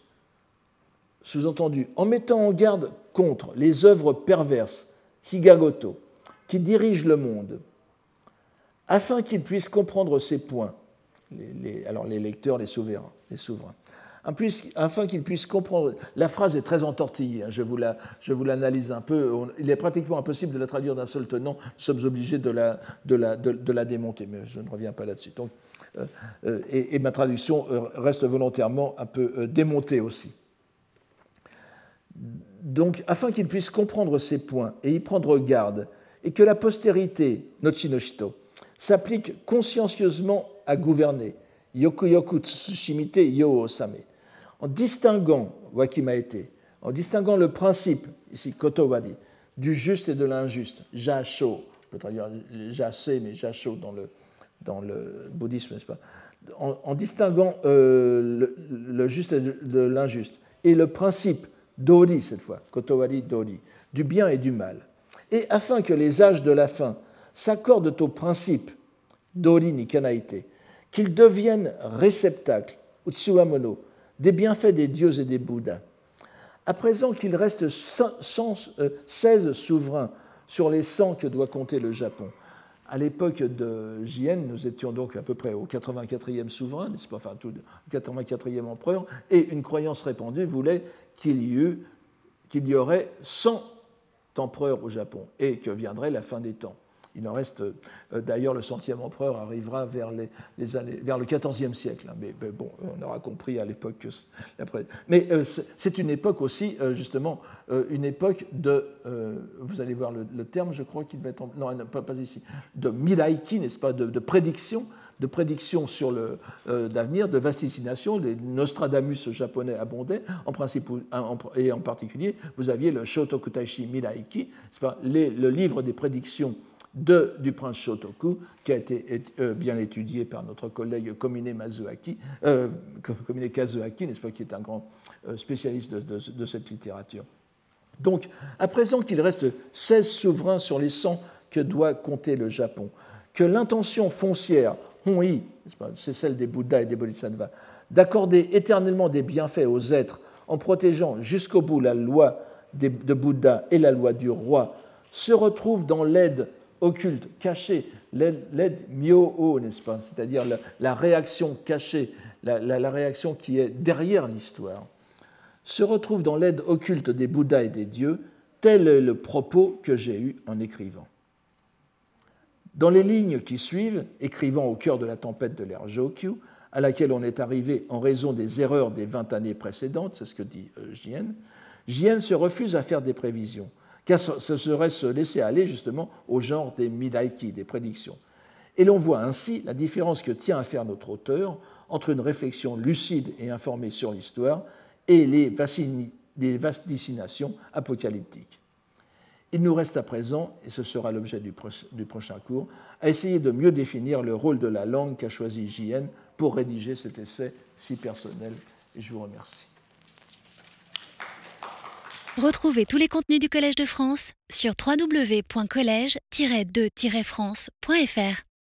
sous-entendu, en mettant en garde contre les œuvres perverses, Higagoto, qui dirigent le monde, afin qu'ils puissent comprendre ces points, alors les lecteurs, les souverains, les souverains afin qu'ils puissent comprendre. La phrase est très entortillée, hein, je vous l'analyse un peu. Il est pratiquement impossible de la traduire d'un seul tenant, nous sommes obligés de la, de la, de, la démonter, mais je ne reviens pas là-dessus. Euh, euh, et, ma traduction euh, reste volontairement un peu démontée aussi. Donc, afin qu'ils puissent comprendre ces points et y prendre garde, et que la postérité, Nochinoshito, s'applique consciencieusement à gouverner, yoku yoku tsushimite yo osame, en distinguant, été, en distinguant le principe, ici kotowari, du juste et de l'injuste, jasho, peut-être dire jase, mais jasho dans le, dans le bouddhisme, n'est-ce pas en, distinguant euh, le, juste et de, l'injuste, et le principe dori, cette fois, kotowari dori, du bien et du mal. Et afin que les âges de la fin s'accordent au principe dori ni kanaite, qu'ils deviennent réceptacles, utsuamono, des bienfaits des dieux et des bouddhas. À présent qu'il reste 16 euh, souverains sur les 100 que doit compter le Japon, à l'époque de Jien, nous étions donc à peu près au 84e souverain, n'est-ce pas, enfin, tout, 84e empereur, et une croyance répandue voulait qu'il y, aurait 100 empereurs au Japon et que viendrait la fin des temps. Il en reste, euh, d'ailleurs, le centième empereur arrivera vers, les, années, vers le XIVe siècle. Hein. mais, bon, on aura compris à l'époque que. Mais euh, c'est une époque aussi, euh, justement, une époque de. vous allez voir le, terme, je crois qu'il va être. non, pas, ici. De miraiki, n'est-ce pas, de, prédiction de prédiction sur l'avenir, de vasticination. Les Nostradamus japonais abondaient, en principe, et en particulier, vous aviez le Shotokutaishi Miraiki, pas, le livre des prédictions du prince Shotoku, qui a été euh, bien étudié par notre collègue Komine, Mazuaki, euh, Kazuaki, n'est-ce pas, qui est un grand euh, spécialiste de, cette littérature. Donc, à présent qu'il reste 16 souverains sur les 100 que doit compter le Japon, que l'intention foncière, Hon'i, c'est celle des Bouddhas et des Bodhisattvas, d'accorder éternellement des bienfaits aux êtres en protégeant jusqu'au bout la loi de Bouddha et la loi du roi, se retrouve dans l'aide occulte, cachée, l'aide myo n'est-ce pas C'est-à-dire la, réaction cachée, la, réaction qui est derrière l'histoire, se retrouve dans l'aide occulte des Bouddhas et des dieux, tel est le propos que j'ai eu en écrivant. Dans les lignes qui suivent, écrivant au cœur de la tempête de l'ère Jokyu, à laquelle on est arrivé en raison des erreurs des 20 années précédentes, c'est ce que dit euh, Jien, Jien se refuse à faire des prévisions car ce serait se laisser aller justement au genre des midaiki, des prédictions. Et l'on voit ainsi la différence que tient à faire notre auteur entre une réflexion lucide et informée sur l'histoire et les, vaticinations apocalyptiques. Il nous reste à présent, et ce sera l'objet du, prochain cours, à essayer de mieux définir le rôle de la langue qu'a choisi JN pour rédiger cet essai si personnel. Et je vous remercie. Retrouvez tous les contenus du Collège de France sur www.colège-2-france.fr.